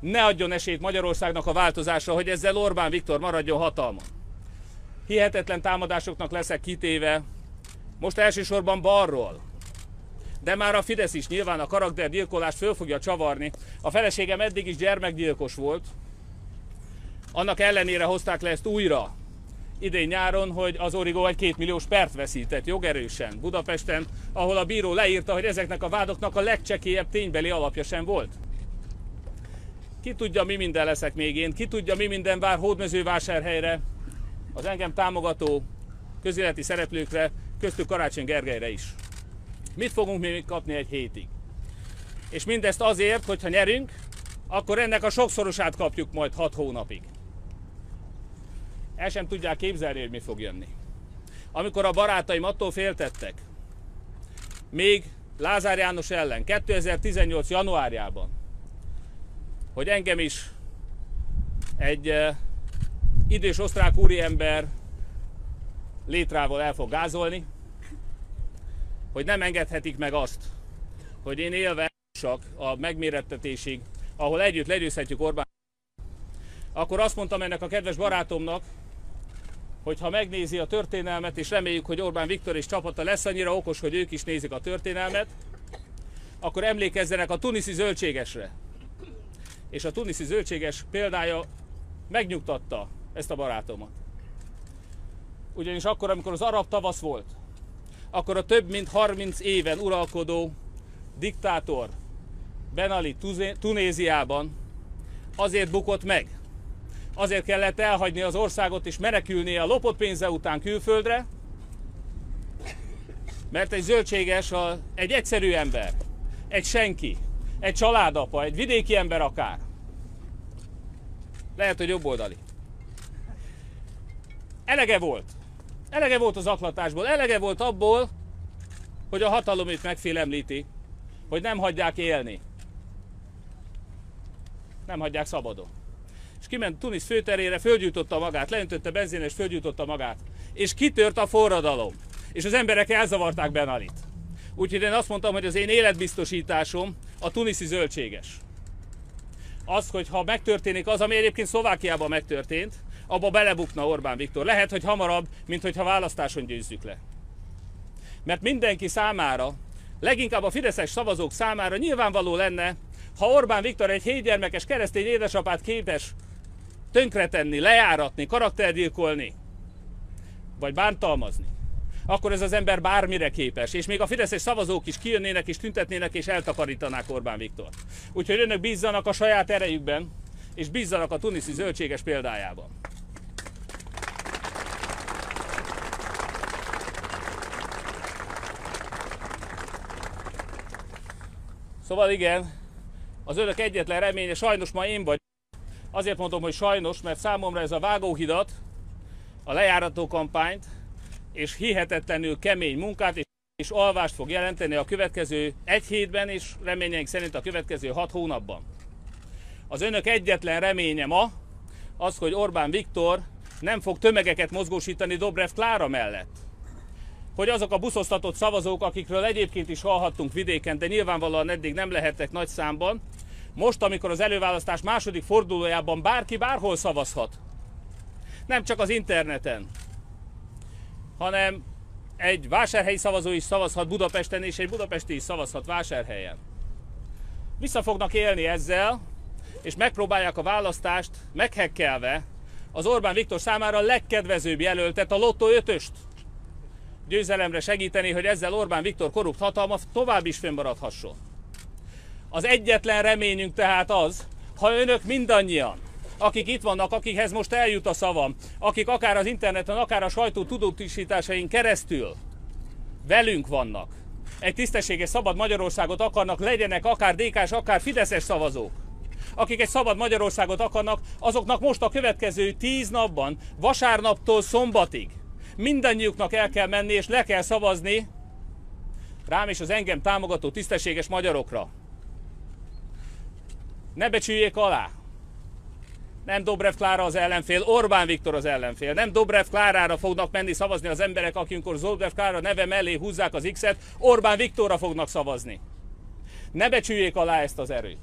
ne adjon esélyt Magyarországnak a változásra, hogy ezzel Orbán Viktor maradjon hatalma. Hihetetlen támadásoknak leszek kitéve, most elsősorban balról, de már a Fidesz is nyilván a karaktergyilkolást föl fogja csavarni. A feleségem eddig is gyermekgyilkos volt, annak ellenére hozták le ezt újra idén nyáron, hogy az Origo egy két milliós pert veszített jogerősen Budapesten, ahol a bíró leírta, hogy ezeknek a vádoknak a legcsekélyebb ténybeli alapja sem volt. Ki tudja, mi minden leszek még én, ki tudja, mi minden vár hódmezővásárhelyre, az engem támogató közéleti szereplőkre, köztük Karácsony Gergelyre is. Mit fogunk még kapni egy hétig? És mindezt azért, hogyha nyerünk, akkor ennek a sokszorosát kapjuk majd 6 hónapig. El sem tudják képzelni, hogy mi fog jönni. Amikor a barátaim attól féltettek, még Lázár János ellen 2018. januárjában, hogy engem is egy uh, idős osztrák úriember létrával el fog gázolni, hogy nem engedhetik meg azt, hogy én élve csak a megmérettetésig, ahol együtt legyőzhetjük Orbán, akkor azt mondtam ennek a kedves barátomnak, hogy ha megnézi a történelmet, és reméljük, hogy Orbán Viktor és csapata lesz annyira okos, hogy ők is nézik a történelmet, akkor emlékezzenek a tuniszi zöldségesre. És a tuniszi zöldséges példája megnyugtatta ezt a barátomat. Ugyanis akkor, amikor az arab tavasz volt, akkor a több mint 30 éven uralkodó diktátor Ben Ali Tunéziában azért bukott meg, azért kellett elhagyni az országot és menekülnie a lopott pénze után külföldre, mert egy zöldséges, a, egy egyszerű ember, egy senki, egy családapa, egy vidéki ember akár. Lehet, hogy jobboldali. Elege volt. Elege volt az aklatásból, elege volt abból, hogy a hatalom őt megfélemlíti, hogy nem hagyják élni. Nem hagyják szabadon. És kiment Tunis főterére, fölgyújtotta magát, leöntötte benzin és fölgyújtotta magát. És kitört a forradalom. És az emberek elzavarták Benalit. Úgyhogy én azt mondtam, hogy az én életbiztosításom a tuniszi zöldséges. Az, hogy ha megtörténik az, ami egyébként Szlovákiában megtörtént, abba belebukna Orbán Viktor. Lehet, hogy hamarabb, mint hogyha választáson győzzük le. Mert mindenki számára, leginkább a fideszes szavazók számára nyilvánvaló lenne, ha Orbán Viktor egy hétgyermekes keresztény édesapát képes tönkretenni, lejáratni, karaktergyilkolni, vagy bántalmazni, akkor ez az ember bármire képes. És még a fideszes szavazók is kijönnének és tüntetnének és eltakarítanák Orbán Viktor. Úgyhogy önök bízzanak a saját erejükben, és bízzanak a tuniszi zöldséges példájában. Szóval igen, az önök egyetlen reménye sajnos ma én vagy. Azért mondom, hogy sajnos, mert számomra ez a vágóhidat, a lejárató kampányt és hihetetlenül kemény munkát és, és alvást fog jelenteni a következő egy hétben és reményeink szerint a következő hat hónapban. Az önök egyetlen reménye ma az, hogy Orbán Viktor nem fog tömegeket mozgósítani Dobrev Klára mellett hogy azok a buszosztatott szavazók, akikről egyébként is hallhattunk vidéken, de nyilvánvalóan eddig nem lehettek nagy számban, most, amikor az előválasztás második fordulójában bárki bárhol szavazhat, nem csak az interneten, hanem egy vásárhelyi szavazó is szavazhat Budapesten, és egy budapesti is szavazhat vásárhelyen. Vissza fognak élni ezzel, és megpróbálják a választást meghekkelve az Orbán Viktor számára a legkedvezőbb jelöltet, a Lotto 5-öst győzelemre segíteni, hogy ezzel Orbán Viktor korrupt hatalma tovább is fennmaradhasson. Az egyetlen reményünk tehát az, ha önök mindannyian, akik itt vannak, akikhez most eljut a szavam, akik akár az interneten, akár a sajtó tudatisításain keresztül velünk vannak, egy tisztességes szabad Magyarországot akarnak, legyenek akár DK-s, akár Fideszes szavazók, akik egy szabad Magyarországot akarnak, azoknak most a következő tíz napban, vasárnaptól szombatig mindannyiuknak el kell menni és le kell szavazni rám és az engem támogató tisztességes magyarokra. Ne becsüljék alá! Nem Dobrev Klára az ellenfél, Orbán Viktor az ellenfél. Nem Dobrev Klárára fognak menni szavazni az emberek, akikor Dobrev Klára neve mellé húzzák az X-et, Orbán Viktorra fognak szavazni. Ne becsüljék alá ezt az erőt.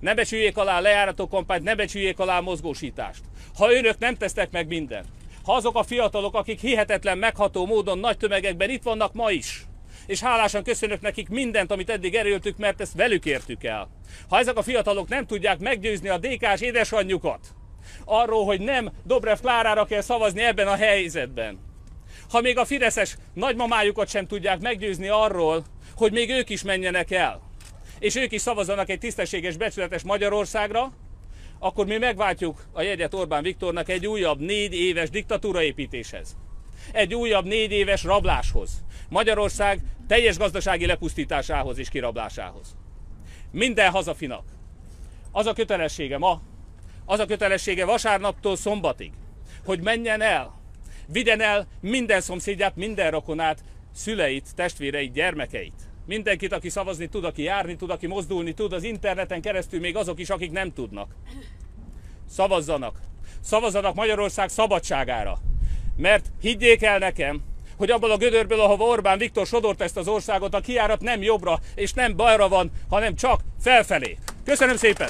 Ne becsüljék alá a lejárató kampányt, ne becsüljék alá a mozgósítást. Ha önök nem tesznek meg mindent, ha azok a fiatalok, akik hihetetlen megható módon nagy tömegekben itt vannak ma is, és hálásan köszönök nekik mindent, amit eddig erőltük, mert ezt velük értük el. Ha ezek a fiatalok nem tudják meggyőzni a DK-s édesanyjukat arról, hogy nem Dobrev Klárára kell szavazni ebben a helyzetben, ha még a Fideszes nagymamájukat sem tudják meggyőzni arról, hogy még ők is menjenek el, és ők is szavazzanak egy tisztességes, becsületes Magyarországra, akkor mi megváltjuk a jegyet Orbán Viktornak egy újabb négy éves diktatúraépítéshez. Egy újabb négy éves rabláshoz. Magyarország teljes gazdasági lepusztításához és kirablásához. Minden hazafinak. Az a kötelessége ma, az a kötelessége vasárnaptól szombatig, hogy menjen el, vigyen el minden szomszédját, minden rokonát, szüleit, testvéreit, gyermekeit. Mindenkit, aki szavazni tud, aki járni tud, aki mozdulni tud, az interneten keresztül még azok is, akik nem tudnak. Szavazzanak. Szavazzanak Magyarország szabadságára. Mert higgyék el nekem, hogy abból a gödörből, ahova Orbán Viktor sodort ezt az országot, a kiárat nem jobbra és nem balra van, hanem csak felfelé. Köszönöm szépen!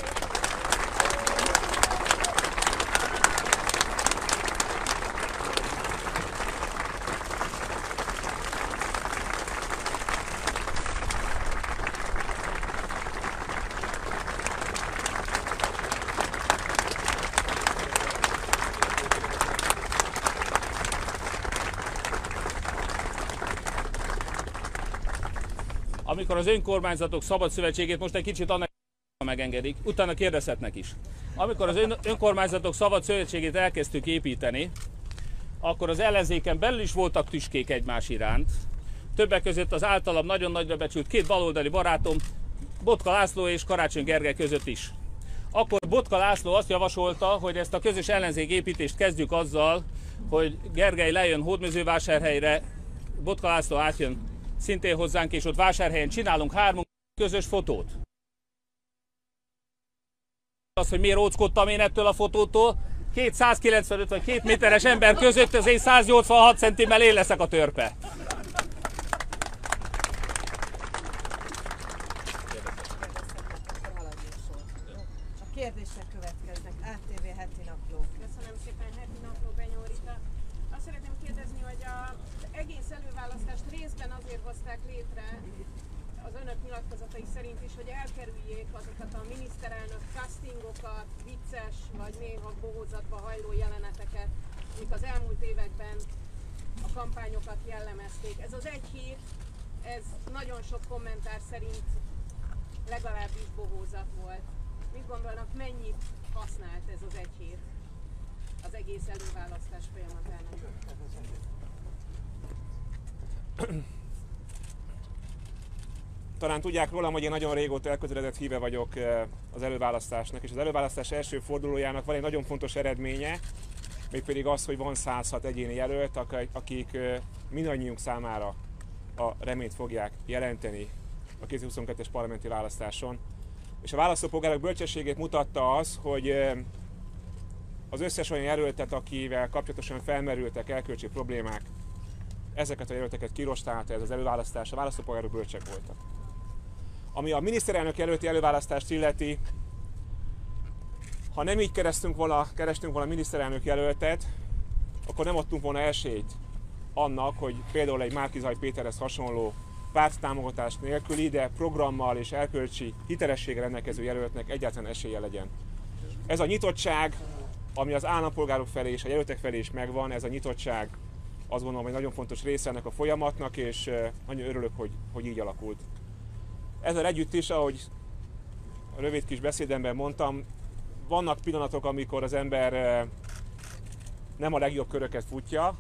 amikor az önkormányzatok szabad szövetségét most egy kicsit annak megengedik, utána kérdezhetnek is. amikor az ön, önkormányzatok szabad szövetségét elkezdtük építeni, akkor az ellenzéken belül is voltak tüskék egymás iránt. Többek között az általam nagyon nagyra becsült két baloldali barátom, Botka László és Karácsony Gergely között is. Akkor Botka László azt javasolta, hogy ezt a közös ellenzék építést kezdjük azzal, hogy Gergely lejön Hódmezővásárhelyre, Botka László átjön szintén hozzánk, és ott vásárhelyen csinálunk három közös fotót. Az, hogy miért óckodtam én ettől a fotótól, 295 vagy 2 méteres ember között az én 186 centimmel én leszek a törpe. A kérdések következnek. ATV heti napló. Köszönöm szépen, heti napló Benyórita. Azt szeretném kérdezni, hogy az egész előválasztást részben azért hozták létre, az önök nyilatkozatai szerint is, hogy elkerüljék azokat a miniszterelnök castingokat, vicces vagy néha bohózatba hajló amik az elmúlt években a kampányokat jellemezték. Ez az egy hét, ez nagyon sok kommentár szerint legalábbis bohózat volt. Mit gondolnak, mennyit használt ez az egy hét az egész előválasztás folyamatának? Talán tudják rólam, hogy én nagyon régóta elkötelezett híve vagyok eh, az előválasztásnak, és az előválasztás első fordulójának van egy nagyon fontos eredménye, mégpedig az, hogy van 106 egyéni jelölt, ak- akik mindannyiunk számára a reményt fogják jelenteni a 2022-es parlamenti választáson. És a választópolgárok bölcsességét mutatta az, hogy az összes olyan jelöltet, akivel kapcsolatosan felmerültek elkölcsi problémák, ezeket a jelölteket kirostálta ez az előválasztás, a választópolgárok bölcsek voltak. Ami a miniszterelnök előtti előválasztást illeti, ha nem így kerestünk volna, kerestünk volna miniszterelnök jelöltet, akkor nem adtunk volna esélyt annak, hogy például egy Márkizaj Péterhez hasonló párttámogatás nélküli, de programmal és elkölcsi hitelességgel rendelkező jelöltnek egyáltalán esélye legyen. Ez a nyitottság, ami az állampolgárok felé és a jelöltek felé is megvan, ez a nyitottság azt gondolom, hogy nagyon fontos része ennek a folyamatnak, és nagyon örülök, hogy, hogy így alakult. Ezzel együtt is, ahogy a rövid kis beszédemben mondtam, vannak pillanatok, amikor az ember nem a legjobb köröket futja,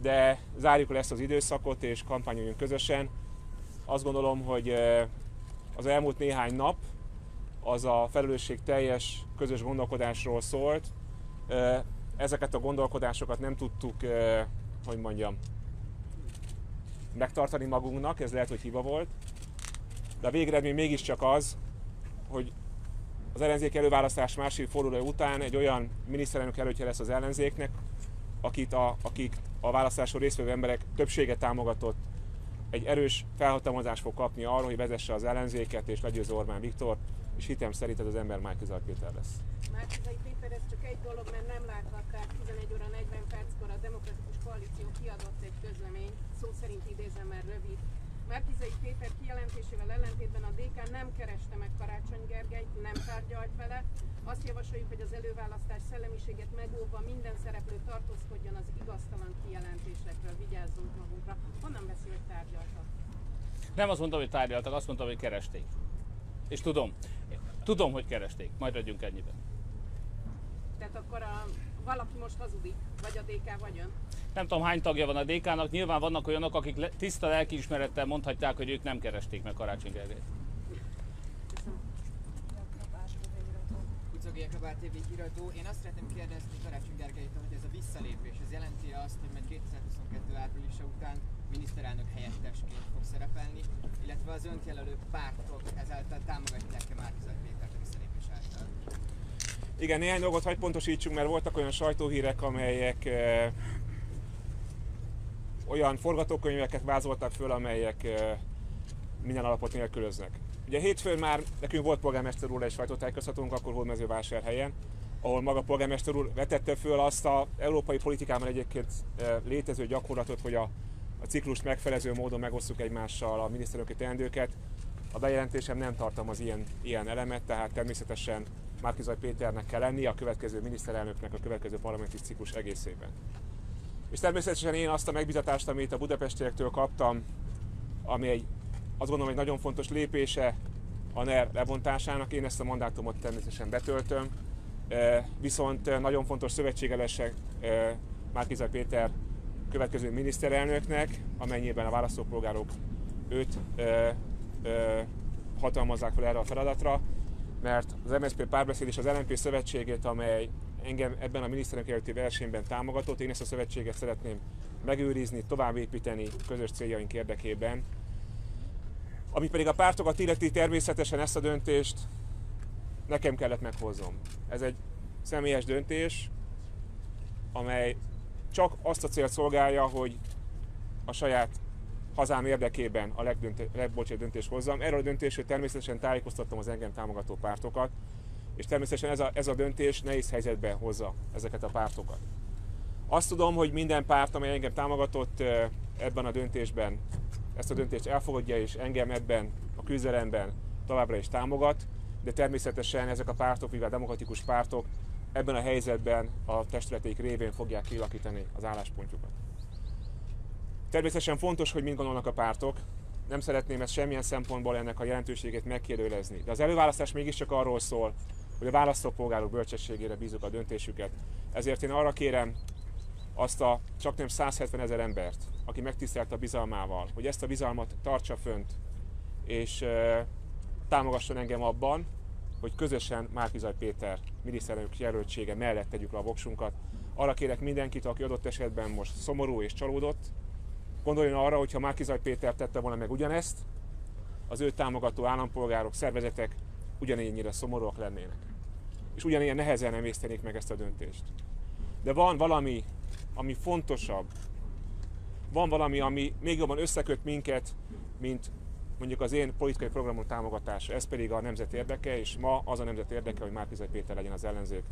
de zárjuk le ezt az időszakot és kampányoljunk közösen. Azt gondolom, hogy az elmúlt néhány nap az a felelősség teljes közös gondolkodásról szólt. Ezeket a gondolkodásokat nem tudtuk, hogy mondjam, megtartani magunknak, ez lehet, hogy hiba volt, de a végeredmény mégiscsak az, hogy az ellenzék előválasztás második fordulója után egy olyan miniszterelnök előttje lesz az ellenzéknek, akit a, akik a választáson résztvevő emberek többsége támogatott, egy erős felhatalmazást fog kapni arra, hogy vezesse az ellenzéket és legyőzze Orbán Viktor, és hitem szerint ez az ember Márki Péter lesz. Márkizai Péter, ez csak egy dolog, mert nem láthatták. 11 óra 40 perckor a Demokratikus Koalíció kiadott egy közlemény, szó szerint idézem, mert rövid. Márkizai Péter kijelentésével ellentétben a DK nem kereste meg Karácsony Gergelyt, nem tárgyalt vele. Azt javasoljuk, hogy az előválasztás szellemiséget megóvva minden szereplő tartózkodjon az igaztalan kijelentésekről, vigyázzunk magunkra. Honnan veszi, hogy tárgyaltak? Nem azt mondtam, hogy tárgyaltak, azt mondtam, hogy keresték. És tudom, tudom, hogy keresték. Majd adjunk ennyiben. Tehát akkor a, valaki most hazudik, vagy a DK, vagy ön? Nem tudom, hány tagja van a DK-nak, nyilván vannak olyanok, akik le, tiszta lelkiismerettel mondhatják, hogy ők nem keresték meg Karácsony Gergelyt. Kucogi TV híradó. Én azt szeretném kérdezni Karácsony Gergelytől, hogy ez a visszalépés, ez jelenti azt, hogy majd 2022 áprilisa után miniszterelnök helyettesként fog szerepelni, illetve az önt jelölő pártok ezáltal támogatják-e Márkizaj Pétert a visszalépés által? Igen, néhány dolgot hagy pontosítsunk, mert voltak olyan sajtóhírek, amelyek eh, olyan forgatókönyveket vázoltak föl, amelyek minden alapot nélkülöznek. Ugye hétfőn már nekünk volt polgármester úr egy sajtótájékoztatónk, akkor Hódmezővásárhelyen, ahol maga polgármester úr vetette föl azt a európai politikában egyébként létező gyakorlatot, hogy a, a ciklust megfelező módon megosztjuk egymással a miniszterelnöki teendőket. A bejelentésem nem tartalmaz ilyen, ilyen elemet, tehát természetesen Márkizaj Péternek kell lenni a következő miniszterelnöknek a következő parlamenti ciklus egészében. És természetesen én azt a megbizatást, amit a budapestiektől kaptam, ami egy, azt gondolom, egy nagyon fontos lépése a NER lebontásának, én ezt a mandátumot természetesen betöltöm, viszont nagyon fontos szövetségelese Márkizaj Péter következő miniszterelnöknek, amennyiben a választópolgárok őt hatalmazzák fel erre a feladatra, mert az MSZP párbeszéd és az LNP szövetségét, amely engem ebben a miniszterelnök előtti versenyben támogatott, én ezt a szövetséget szeretném megőrizni, továbbépíteni közös céljaink érdekében. Ami pedig a pártokat illeti, természetesen ezt a döntést nekem kellett meghoznom. Ez egy személyes döntés, amely csak azt a célt szolgálja, hogy a saját hazám érdekében a legbolcsabb döntést hozzam. Erről a döntésről természetesen tájékoztattam az engem támogató pártokat, és természetesen ez a, ez a döntés nehéz helyzetbe hozza ezeket a pártokat. Azt tudom, hogy minden párt, amely engem támogatott ebben a döntésben, ezt a döntést elfogadja, és engem ebben a küzdelemben továbbra is támogat, de természetesen ezek a pártok, mivel demokratikus pártok, ebben a helyzetben a testületeik révén fogják kialakítani az álláspontjukat. Természetesen fontos, hogy mind gondolnak a pártok, nem szeretném ezt semmilyen szempontból ennek a jelentőségét megkérdőjelezni. De az előválasztás mégiscsak arról szól, hogy a választópolgárok bölcsességére bízunk a döntésüket. Ezért én arra kérem azt a csak nem 170 ezer embert, aki megtisztelt a bizalmával, hogy ezt a bizalmat tartsa fönt, és e, támogasson engem abban, hogy közösen Márkizaj Péter miniszterelnök jelöltsége mellett tegyük le a voksunkat. Arra kérek mindenkit, aki adott esetben most szomorú és csalódott, gondoljon arra, hogy ha Márkizaj Péter tette volna meg ugyanezt, az ő támogató állampolgárok, szervezetek ugyanennyire szomorúak lennének. És ugyanilyen nehezen emésztenék meg ezt a döntést. De van valami, ami fontosabb, van valami, ami még jobban összeköt minket, mint mondjuk az én politikai programom támogatása, ez pedig a nemzet érdeke, és ma az a nemzet érdeke, hogy Márkizaj Péter legyen az ellenzék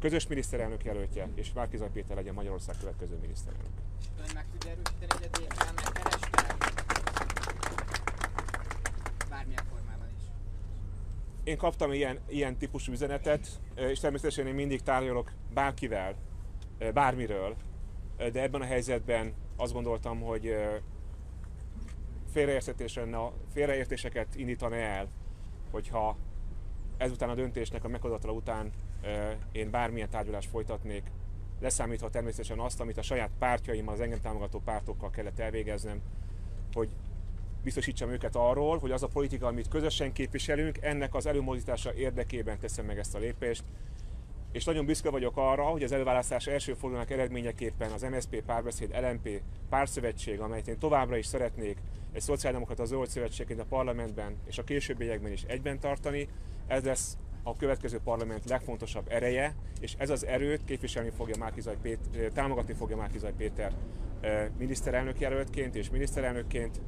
közös miniszterelnök jelöltje, és Márkizaj Péter legyen Magyarország következő miniszterelnök. Ön meg tudja erősíteni, hogy a DK megkereste? Bármilyen formában is. Én kaptam ilyen, ilyen típusú üzenetet, és természetesen én mindig tárgyalok bárkivel, bármiről, de ebben a helyzetben azt gondoltam, hogy félreértéseket indítani el, hogyha ezután a döntésnek a meghozatala után én bármilyen tárgyalást folytatnék, leszámítva természetesen azt, amit a saját pártjaimmal, az engem támogató pártokkal kellett elvégeznem, hogy biztosítsam őket arról, hogy az a politika, amit közösen képviselünk, ennek az előmozdítása érdekében teszem meg ezt a lépést, és nagyon büszke vagyok arra, hogy az előválasztás első fordulónak eredményeképpen az MSZP párbeszéd LMP párszövetség, amelyet én továbbra is szeretnék egy szociáldemokrata zöld szövetségként a parlamentben és a későbbiekben is egyben tartani, ez lesz a következő parlament legfontosabb ereje, és ez az erőt képviselni fogja Márkizaj Péter, támogatni fogja Márkizaj Péter miniszterelnök jelöltként és miniszterelnökként,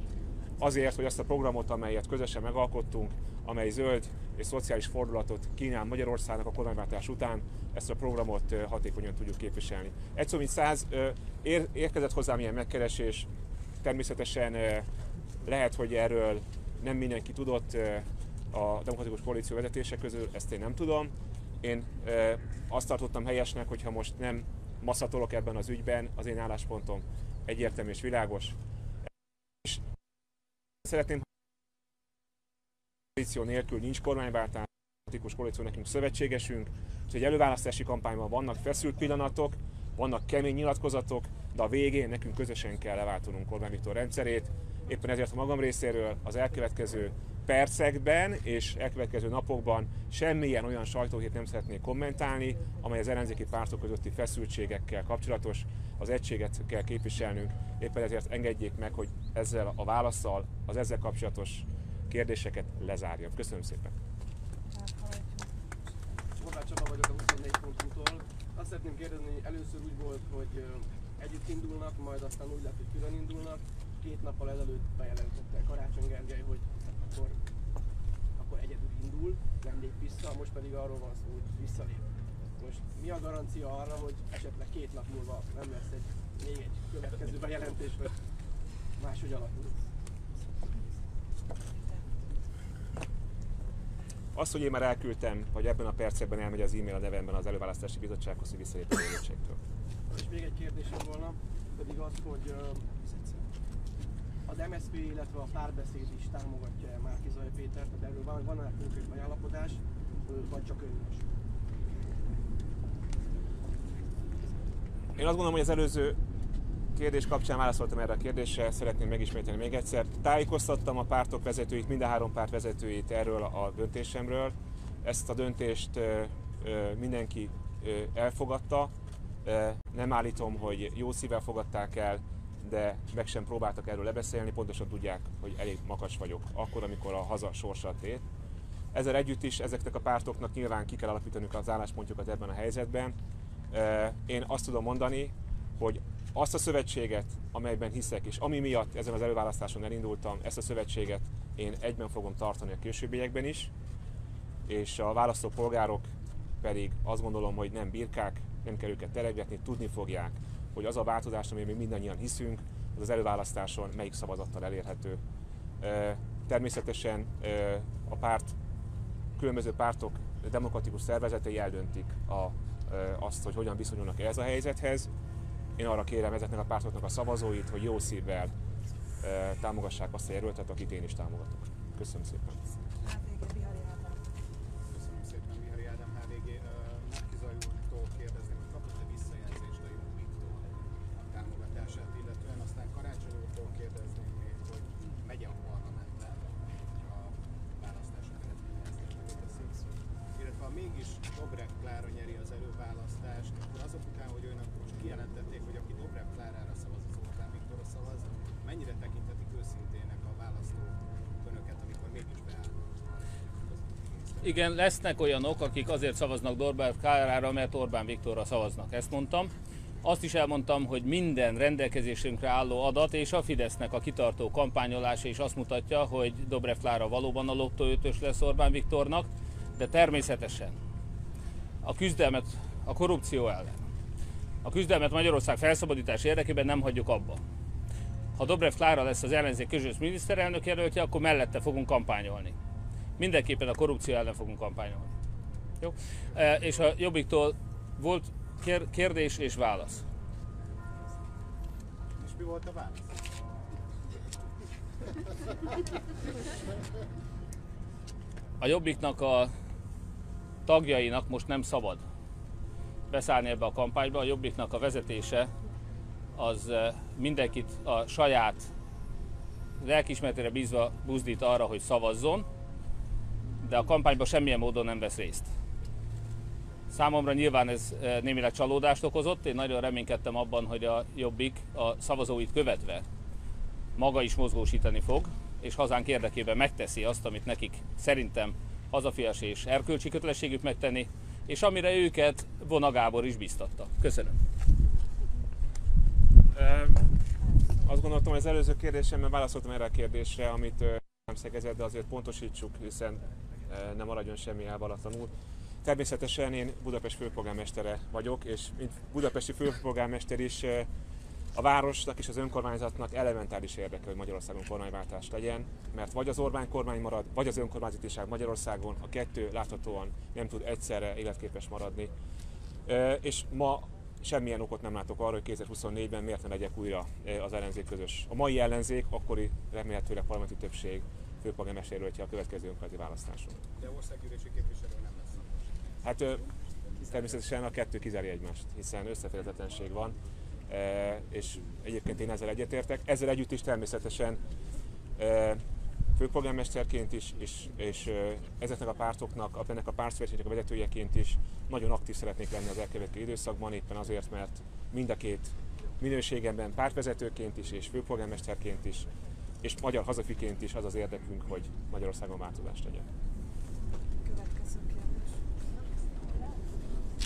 azért, hogy azt a programot, amelyet közösen megalkottunk, amely zöld és szociális fordulatot kínál Magyarországnak a kormányváltás után, ezt a programot hatékonyan tudjuk képviselni. Egy szó, mint száz, ér, érkezett hozzám ilyen megkeresés, természetesen lehet, hogy erről nem mindenki tudott a demokratikus koalíció vezetése közül, ezt én nem tudom. Én azt tartottam helyesnek, hogyha most nem masszatolok ebben az ügyben, az én álláspontom egyértelmű és világos. És szeretném, koalíció nélkül nincs kormányváltás, demokratikus koalíció nekünk szövetségesünk, egy előválasztási kampányban vannak feszült pillanatok, vannak kemény nyilatkozatok, de a végén nekünk közösen kell leváltanunk Orbán Viktor rendszerét. Éppen ezért a magam részéről az elkövetkező percekben és elkövetkező napokban semmilyen olyan sajtóhét nem szeretnék kommentálni, amely az ellenzéki pártok közötti feszültségekkel kapcsolatos, az egységet kell képviselnünk. Éppen ezért engedjék meg, hogy ezzel a válaszsal az ezzel kapcsolatos kérdéseket lezárjam. Köszönöm szépen! Horváth Csaba vagyok a 24.hu-tól. Azt szeretném kérdezni, először úgy volt, hogy együtt indulnak, majd aztán úgy lett, hogy külön indulnak. Két nappal ezelőtt bejelentette Karácsony Gergely, hogy akkor, akkor egyedül indul, nem lép vissza, most pedig arról van szó, hogy visszalép. Most mi a garancia arra, hogy esetleg két nap múlva nem lesz egy, még egy következő bejelentés, vagy máshogy alakul? Azt, hogy én már elküldtem, hogy ebben a percekben elmegy az e-mail a nevemben az előválasztási bizottsághoz, hogy visszalép a. És még egy kérdésem volna, pedig az, hogy az MSZP, illetve a párbeszéd is támogatja -e Márkizaj Pétert, tehát erről van, van-e konkrét megállapodás, vagy csak ön most? Én azt gondolom, hogy az előző kérdés kapcsán válaszoltam erre a kérdésre, szeretném megismételni még egyszer. Tájékoztattam a pártok vezetőit, mind a három párt vezetőit erről a döntésemről. Ezt a döntést mindenki elfogadta. Nem állítom, hogy jó szívvel fogadták el, de meg sem próbáltak erről lebeszélni, pontosan tudják, hogy elég makas vagyok, akkor, amikor a haza sorsat tét. Ezzel együtt is ezeknek a pártoknak nyilván ki kell alapítaniuk az álláspontjukat ebben a helyzetben. Én azt tudom mondani, hogy azt a szövetséget, amelyben hiszek, és ami miatt ezen az előválasztáson elindultam, ezt a szövetséget én egyben fogom tartani a későbbiekben is, és a választópolgárok pedig azt gondolom, hogy nem birkák, nem kell őket teregetni, tudni fogják, hogy az a változás, amiben mi mindannyian hiszünk, az az előválasztáson melyik szavazattal elérhető. Természetesen a párt, különböző pártok demokratikus szervezetei eldöntik a, azt, hogy hogyan viszonyulnak ehhez a helyzethez. Én arra kérem ezeknek a pártoknak a szavazóit, hogy jó szívvel támogassák azt a jelöltet, akit én is támogatok. Köszönöm szépen. Igen, lesznek olyanok, akik azért szavaznak Dorbán Kárára, mert Orbán Viktorra szavaznak. Ezt mondtam. Azt is elmondtam, hogy minden rendelkezésünkre álló adat és a Fidesznek a kitartó kampányolása is azt mutatja, hogy Dobrev Klára valóban a lottóötös lesz Orbán Viktornak, de természetesen a küzdelmet a korrupció ellen, a küzdelmet Magyarország felszabadítás érdekében nem hagyjuk abba. Ha Dobrev Klára lesz az ellenzék közös miniszterelnök jelöltje, akkor mellette fogunk kampányolni mindenképpen a korrupció ellen fogunk kampányolni. Jó? E, és a Jobbiktól volt kérdés és válasz. És mi volt a válasz? A Jobbiknak a tagjainak most nem szabad beszállni ebbe a kampányba. A Jobbiknak a vezetése az e, mindenkit a saját lelkismeretére bízva buzdít arra, hogy szavazzon, de a kampányban semmilyen módon nem vesz részt. Számomra nyilván ez eh, némileg csalódást okozott, én nagyon reménykedtem abban, hogy a Jobbik a szavazóit követve maga is mozgósítani fog, és hazánk érdekében megteszi azt, amit nekik szerintem hazafias és erkölcsi kötelességük megtenni, és amire őket Vona Gábor is biztatta. Köszönöm. Azt gondoltam, hogy az előző kérdésemben válaszoltam erre a kérdésre, amit nem szegezett, de azért pontosítsuk, hiszen nem maradjon semmi elvalatlanul. Természetesen én Budapest főpolgármestere vagyok, és mint budapesti főpolgármester is a városnak és az önkormányzatnak elementáris érdeke, hogy Magyarországon kormányváltás legyen, mert vagy az Orbán kormány marad, vagy az önkormányzatiság Magyarországon, a kettő láthatóan nem tud egyszerre életképes maradni. És ma semmilyen okot nem látok arra, hogy 2024-ben miért ne legyek újra az ellenzék közös. A mai ellenzék, akkori remélhetőleg parlamenti többség főpolgármester jelöltje a következő önkormányzati választáson. De országgyűlési képviselő nem lesz. Hát természetesen a kettő kizárja egymást, hiszen összeférhetetlenség van, és egyébként én ezzel egyetértek. Ezzel együtt is természetesen főpolgármesterként is, és, és ezeknek a pártoknak, ennek a pártszövetségnek a vezetőjeként is nagyon aktív szeretnék lenni az elkövetkező időszakban, éppen azért, mert mind a két minőségemben pártvezetőként is és főpolgármesterként is és magyar hazafiként is az az érdekünk, hogy Magyarországon változást legyen. Következő kérdés.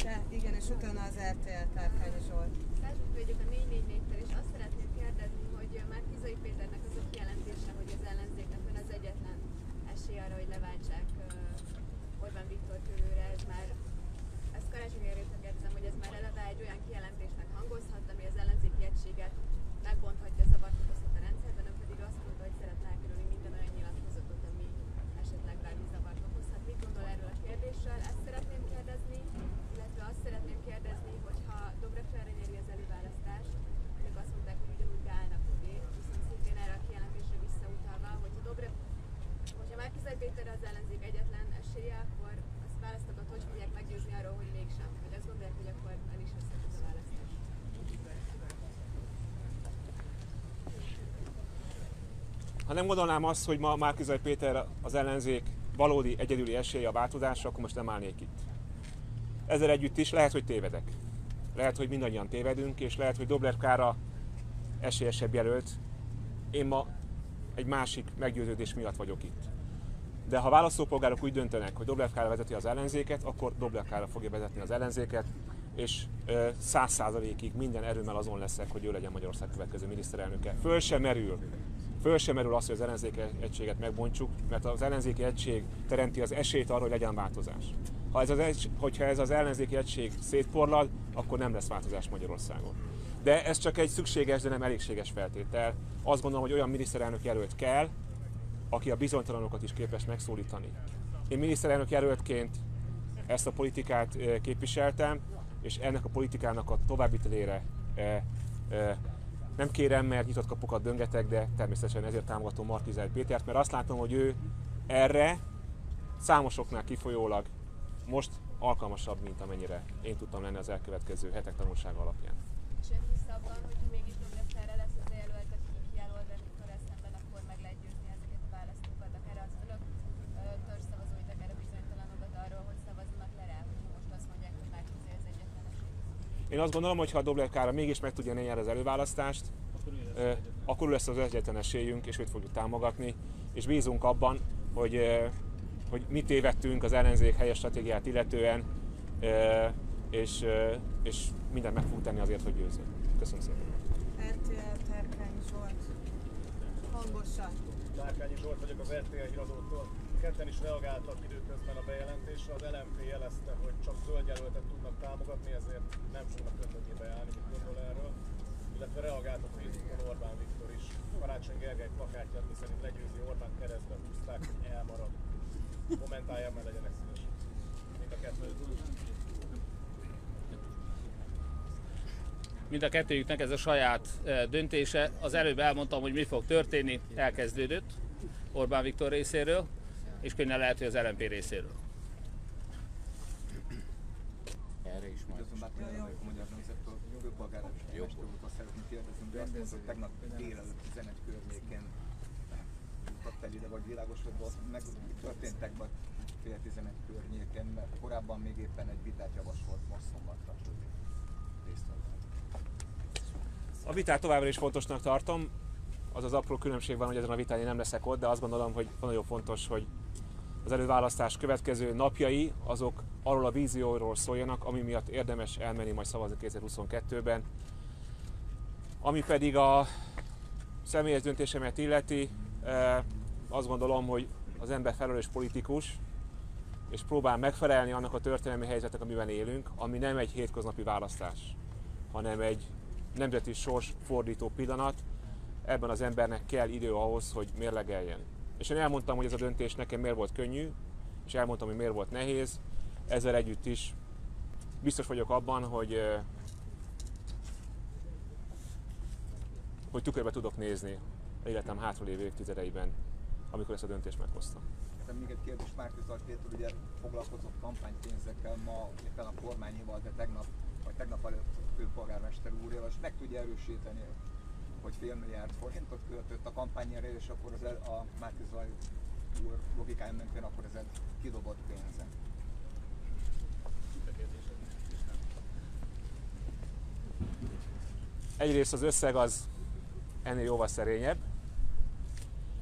De igen, és utána az RTL Tárkány Zsolt. Feltudjuk a 444-tel, és azt szeretném kérdezni, hogy már Kizai Péternek az a kijelentése, hogy az ellenzéknek van az egyetlen esély arra, hogy leváltsák uh, Orbán Viktor tőlőre, ez már, ezt karácsony kérdezem, hogy ez már eleve egy olyan kijelentésnek hangozhat, ami az ellenzéki egységet megbonthatja, zavart okozhat a rendszerben, ön pedig azt mondta, hogy szeretne elkerülni minden olyan nyilatkozatot, ami esetleg bármi zavart okozhat. Mit gondol erről a kérdéssel? Ezt szeretném kérdezni, illetve azt szeretném kérdezni, hogy ha Dobrev Klára nyeri az előválasztást, ők azt mondták, hogy ugyanúgy beállnak mögé, viszont szintén erre a kijelentésre visszautalva, hogyha Dobrev, hogyha Márkizaj Péter az ellenzék ha nem gondolnám azt, hogy ma Márkizaj Péter az ellenzék valódi egyedüli esélye a változásra, akkor most nem állnék itt. Ezzel együtt is lehet, hogy tévedek. Lehet, hogy mindannyian tévedünk, és lehet, hogy Dobler Kára esélyesebb jelölt. Én ma egy másik meggyőződés miatt vagyok itt. De ha választópolgárok úgy döntenek, hogy Dobler Kára vezeti az ellenzéket, akkor Dobler Kára fogja vezetni az ellenzéket, és száz százalékig minden erőmmel azon leszek, hogy ő legyen Magyarország következő miniszterelnöke. Föl sem merül, föl sem merül az, hogy az ellenzéki egységet megbontsuk, mert az ellenzéki egység teremti az esélyt arra, hogy legyen változás. Ha ez az egy, hogyha ez az ellenzéki egység szétporlad, akkor nem lesz változás Magyarországon. De ez csak egy szükséges, de nem elégséges feltétel. Azt gondolom, hogy olyan miniszterelnök jelölt kell, aki a bizonytalanokat is képes megszólítani. Én miniszterelnök jelöltként ezt a politikát képviseltem, és ennek a politikának a továbbvitelére nem kérem, mert nyitott kapukat döngetek, de természetesen ezért támogatom Markizaj Pétert, mert azt látom, hogy ő erre számosoknál kifolyólag most alkalmasabb, mint amennyire én tudtam lenni az elkövetkező hetek tanulsága alapján. És ön hisz abban, hogy mégis Dobrev lesz az a jelölt, aki kiáll Orbán Viktorral szemben, akkor meg lehet győzni ezeket a választókat, akár az önök ö, törzszavazóit, akár a bizonytalanokat arról, hogy szavazzanak le rá, hogyha most azt mondják, hogy már az egyetlen esély. Én azt gondolom, hogy ha a Dobler Kára mégis meg tudja nyerni az előválasztást, akkor ő lesz az egyetlen esélyünk, és őt fogjuk támogatni, és bízunk abban, hogy, hogy mit tévedtünk az ellenzék helyes stratégiát illetően, és, és mindent meg fogunk tenni azért, hogy győzzön. Köszönöm szépen. RTL Zsolt. Hangosan. Zsolt vagyok az RTL híradótól. Ketten is reagáltak időközben a bejelentésre. Az LMP jelezte, hogy csak zöld jelöltet tudnak támogatni, ezért nem fognak önmögébe állni, mit gondol erről. Illetve reagált a Facebookon Orbán Viktor is. Karácsony Gergely plakátját, miszerint legyőzi Orbán keresztbe húzták, hogy elmarad. Kommentálják, mert legyenek szíves. Mind a kettő. Mind a kettőjüknek ez a saját eh, döntése. Az előbb elmondtam, hogy mi fog történni, elkezdődött Orbán Viktor részéről, és könnyen lehet, hogy az LNP részéről. Erre is majd. Köszönöm, Bátor Endre vagyok a Magyar Nemzettől, főpolgármester úrtól szeretném kérdezni, hogy azt mondta, hogy tegnap délelőtt 11 környékén jutott el ide, vagy világos, hogy ott meg történt tegnap fél 11 környékén, mert korábban még éppen egy vitát javasolt most szombatra. A vitát továbbra is fontosnak tartom. Az az apró különbség van, hogy ezen a vitán én nem leszek ott, de azt gondolom, hogy nagyon fontos, hogy az előválasztás következő napjai azok arról a vízióról szóljanak, ami miatt érdemes elmenni majd szavazni 2022-ben. Ami pedig a személyes döntésemet illeti, eh, azt gondolom, hogy az ember felelős politikus, és próbál megfelelni annak a történelmi helyzetnek, amiben élünk, ami nem egy hétköznapi választás, hanem egy nemzeti sors fordító pillanat. Ebben az embernek kell idő ahhoz, hogy mérlegeljen. És én elmondtam, hogy ez a döntés nekem miért volt könnyű, és elmondtam, hogy miért volt nehéz. Ezzel együtt is biztos vagyok abban, hogy hogy tükörbe tudok nézni életem hátralévő évtizedeiben, amikor ezt a döntést meghoztam. Aztán még egy kérdés, Márki Zaj Péter ugye foglalkozott kampánypénzekkel ma éppen a kormányéval, de tegnap, vagy tegnap előtt főpolgármester úrjával, és meg tudja erősíteni, hogy fél milliárd forintot költött a kampányjára, és akkor az el, a Márki Zaj úr logikája mentén akkor ez egy kidobott pénze. Egyrészt az összeg az ennél jóval szerényebb,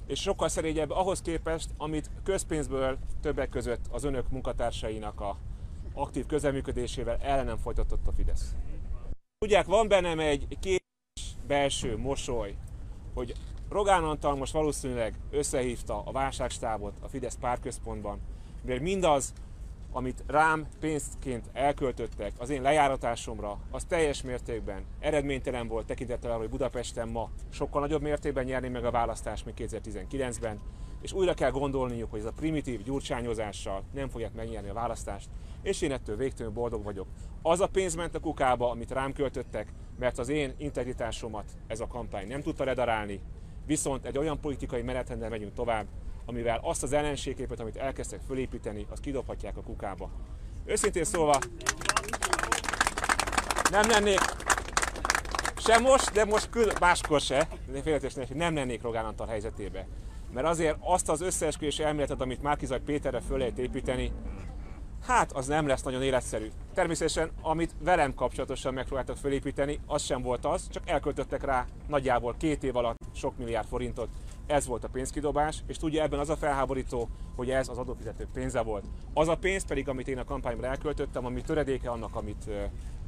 és sokkal szerényebb ahhoz képest, amit közpénzből többek között az önök munkatársainak a aktív közelműködésével ellenem folytatott a Fidesz. Tudják, van bennem egy kés belső mosoly, hogy Rogán Antal most valószínűleg összehívta a válságstábot a Fidesz párközpontban, mert mindaz, amit rám pénzként elköltöttek az én lejáratásomra, az teljes mértékben eredménytelen volt tekintettel arra, hogy Budapesten ma sokkal nagyobb mértékben nyerni meg a választást, mint 2019-ben, és újra kell gondolniuk, hogy ez a primitív gyurcsányozással nem fogják megnyerni a választást, és én ettől végtelenül boldog vagyok. Az a pénz ment a kukába, amit rám költöttek, mert az én integritásomat ez a kampány nem tudta ledarálni, viszont egy olyan politikai menetrendel megyünk tovább, amivel azt az ellenségképet, amit elkezdtek fölépíteni, azt kidobhatják a kukába. Őszintén szólva, nem lennék sem most, de most kül- máskor se, de félretésnek nem lennék Rogán Antal helyzetébe. Mert azért azt az összeesküvés elméletet, amit Márkizaj Péterre föl lehet építeni, hát az nem lesz nagyon életszerű. Természetesen, amit velem kapcsolatosan megpróbáltak felépíteni, az sem volt az, csak elköltöttek rá nagyjából két év alatt sok milliárd forintot. Ez volt a pénzkidobás, és tudja ebben az a felháborító, hogy ez az adófizetők pénze volt. Az a pénz pedig, amit én a kampányra elköltöttem, ami töredéke annak, amit,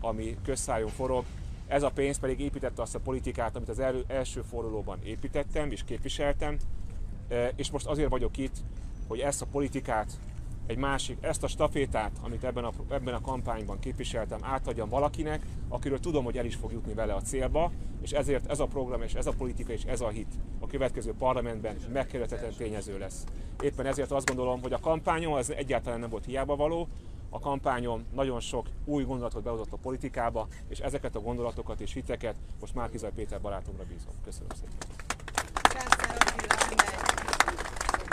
ami közszájon forog, ez a pénz pedig építette azt a politikát, amit az első fordulóban építettem és képviseltem, és most azért vagyok itt, hogy ezt a politikát, egy másik, ezt a stafétát, amit ebben a, ebben a kampányban képviseltem, átadjam valakinek, akiről tudom, hogy el is fog jutni vele a célba, és ezért ez a program, és ez a politika, és ez a hit a következő parlamentben megkerülhetetlen tényező lesz. Éppen ezért azt gondolom, hogy a kampányom az egyáltalán nem volt hiába való, a kampányom nagyon sok új gondolatot behozott a politikába, és ezeket a gondolatokat és hiteket most Márkizaj Péter barátomra bízom. Köszönöm szépen.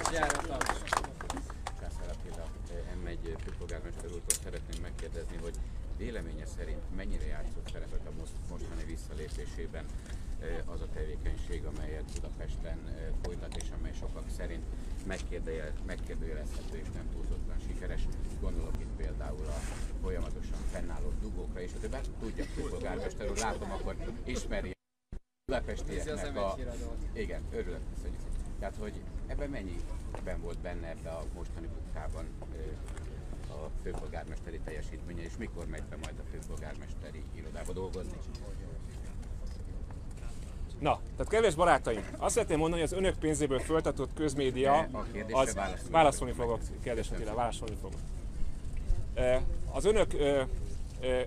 Attila, M1 főpolgármester úrtól szeretném megkérdezni, hogy véleménye szerint mennyire játszott szerepet a most- mostani visszalépésében eh, az a tevékenység, amelyet Budapesten eh, folytat, és amely sokak szerint megkérdőjel- megkérdőjelezhető és nem túlzottan sikeres. Gondolok itt például a folyamatosan fennálló dugókra, és a többet tudja, főpolgármester úr, látom, akkor ismeri budapestieknek a... Igen, örülök, köszönjük. Tehát, hogy ebben mennyiben volt benne ebbe a mostani munkában ö, a főpolgármesteri teljesítménye, és mikor megy be majd a főpolgármesteri irodába dolgozni? Na, tehát kedves barátaim, azt szeretném mondani, hogy az önök pénzéből föltartott közmédia, De a az, válaszolni válaszolni fogok kedves Attila, válaszolni fogok. Az önök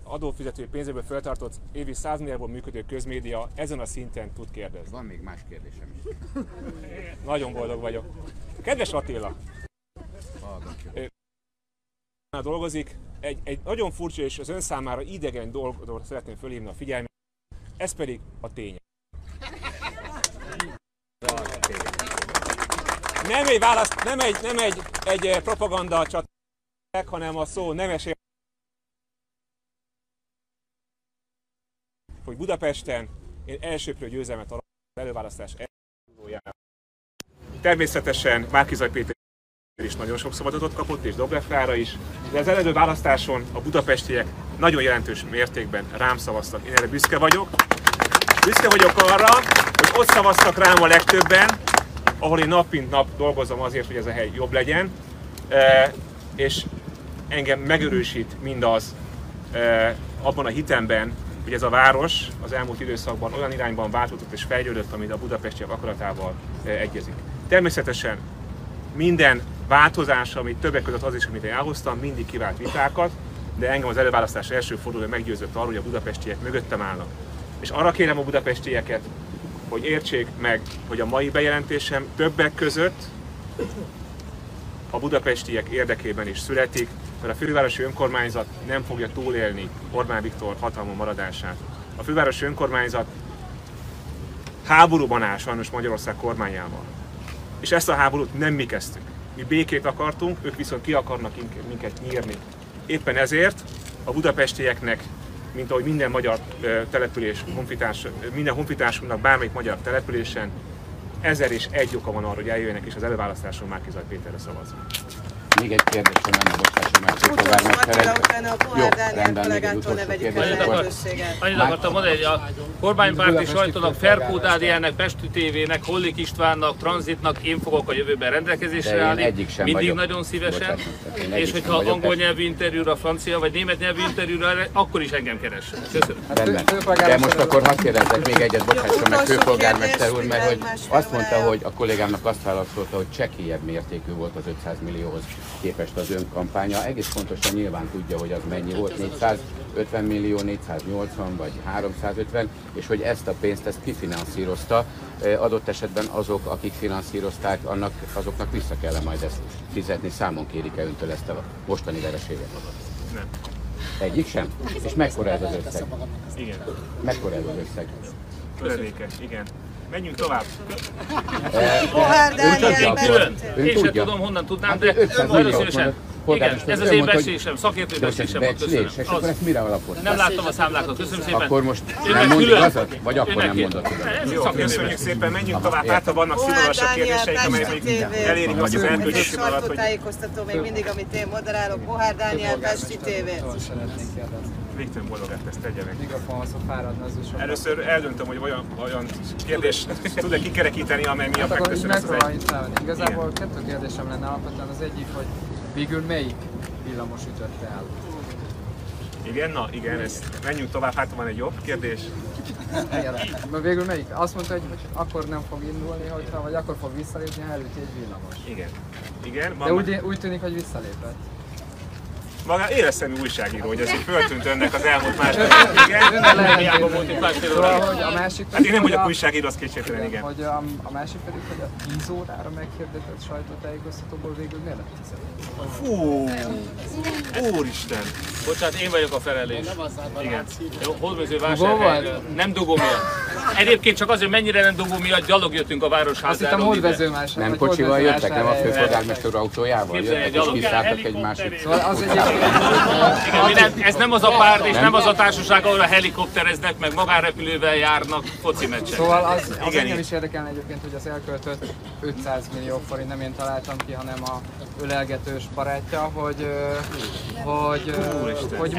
adófizetői pénzéből föltartott évi 100 milliárdból működő közmédia ezen a szinten tud kérdezni. Van még más kérdésem is. Nagyon boldog vagyok. Kedves Attila, Hallgatjuk. Dolgozik, egy, egy nagyon furcsa és az ön számára idegen dolgot szeretném fölhívni a figyelmet, ez pedig a tény. Nem egy választ, nem egy, nem egy, egy eh, propaganda csat, hanem a szó nemes hogy Budapesten én elsőprő győzelmet az előválasztás előválasztás Természetesen Márkizaj Péter is nagyon sok szabadatot kapott, és Dobrev Klára is, de az előző választáson a budapestiek nagyon jelentős mértékben rám szavaztak. Én erre büszke vagyok. Büszke vagyok arra, hogy ott szavaztak rám a legtöbben, ahol én nap mint nap dolgozom azért, hogy ez a hely jobb legyen, e, és engem megerősít mindaz e, abban a hitemben, hogy ez a város az elmúlt időszakban olyan irányban változott és fejlődött, amit a budapestiek akaratával e, egyezik. Természetesen minden változás, amit többek között az is, amit én elhoztam, mindig kivált vitákat, de engem az előválasztás első fordulója meggyőzött arról, hogy a budapestiek mögöttem állnak. És arra kérem a budapestieket, hogy értsék meg, hogy a mai bejelentésem többek között a budapestiek érdekében is születik, mert a fővárosi önkormányzat nem fogja túlélni Orbán Viktor hatalmon maradását. A fővárosi önkormányzat háborúban áll sajnos Magyarország kormányával. És ezt a háborút nem mi kezdtük. Mi békét akartunk, ők viszont ki akarnak ink- minket nyírni. Éppen ezért a budapestieknek, mint ahogy minden magyar település, honfitárs, minden honfitársunknak bármelyik magyar településen, ezer és egy oka van arra, hogy eljöjjenek és az előválasztáson Márkizaj Péterre szavazni. Még egy kérdésem lenne, bocsássa meg, a Pohár Jó, rendben, még egy utolsó kérdés. Annyit akartam mondani, hogy a kormánypárti sajtónak, Ferkó Dádiának, Pesti TV-nek, Hollik Istvánnak, Tranzitnak én fogok a jövőben rendelkezésre állni. egyik sem Mindig vagyok. nagyon szívesen. És hogyha angol nyelvű interjúra, francia vagy német nyelvű interjúra, akkor is engem keres. Köszönöm. Rendben. De most akkor hadd kérdezzek még egyet, bocsássa meg, főpolgármester úr, mert hogy azt mondta, hogy a kollégámnak azt válaszolta, hogy csekélyebb mértékű volt az 500 millióhoz képest az ön kampánya. Egész pontosan nyilván tudja, hogy az mennyi volt, 450 millió, 480 vagy 350, és hogy ezt a pénzt ezt kifinanszírozta. Adott esetben azok, akik finanszírozták, annak, azoknak vissza kell -e majd ezt fizetni, számon kérik-e öntől ezt a mostani vereséget? Nem. Egyik sem? És mekkora ez az összeg? Igen. Mekkora ez az összeg? Töredékes, igen. Menjünk tovább. Pohár Ön Dániel tudja, Pesti akkor- TV. ön Én sem tudom, honnan tudnám, Hát de 500 nagyon milliót szívesen. mondott. polgármester ez az én becslésem, szakértői becslésem volt, becslés, köszönöm. és akkor ezt mire alapozta? Nem láttam a számlákat, köszönöm szépen. Akkor most nem mond külön- igazat? Vagy akkor nem külön. mondott igazat? Köszönjük szépen, menjünk tovább. Hát, ha vannak színvonasabb Dániel, kérdéseik, amelyek elérik azt az erkölcsi alatt, sajtótájékoztató még mindig, amit én moderálok. Bohár Dániel, Pesti TV. Végtelen boldogát ezt tegye meg. Mikrofonhoz, ha fáradna az is. Először eldöntöm, hogy olyan, olyan kérdés tud-e kikerekíteni, amely miatt Hát megköszönöm ezt az egy. Igazából kettő kérdésem lenne alapvetően. Az egyik, hogy végül melyik villamos ütötte el? Igen, na igen, ez, menjünk tovább, hát van egy jobb kérdés. Igen. Mert végül melyik? Azt mondta, hogy, hogy akkor nem fog indulni, hogyha, vagy akkor fog visszalépni, ha előtt egy villamos. Igen. Igen, De úgy, úgy tűnik, hogy visszalépett. Maga éreztem újságíró, hogy ez így föltűnt önnek az elmúlt másfél Igen. Hiába volt itt másfél óráig. hogy a másik Hát én nem hogy vagyok a- újságíró, az kétségtelen, igen. Hogy a, a másik pedig, hogy a 10 órára meghirdetett sajtótájékoztatóból végül miért lett 15? Fú, úristen. Bocsánat, én vagyok a felelős. Igen. Jó, Hódmező Dugó vásárhely. volt? Nem dugó miatt. Egyébként csak azért, mennyire nem dugó miatt gyalog jöttünk a Azt városházáról. hittem ide. hódvező más. Nem kocsival jöttek, nem a főpolgármester autójával jöttek, és kiszálltak egy másik. Szóval az egyébként... Igen, nem, ez nem az a párt és nem az a társaság, ahol a helikoptereznek, meg magánrepülővel járnak foci meccsen. Szóval az, az Igen, engem is érdekelne egyébként, hogy az elköltött 500 millió forint, nem én találtam ki, hanem a ölelgetős barátja, hogy, hogy, ö, hogy,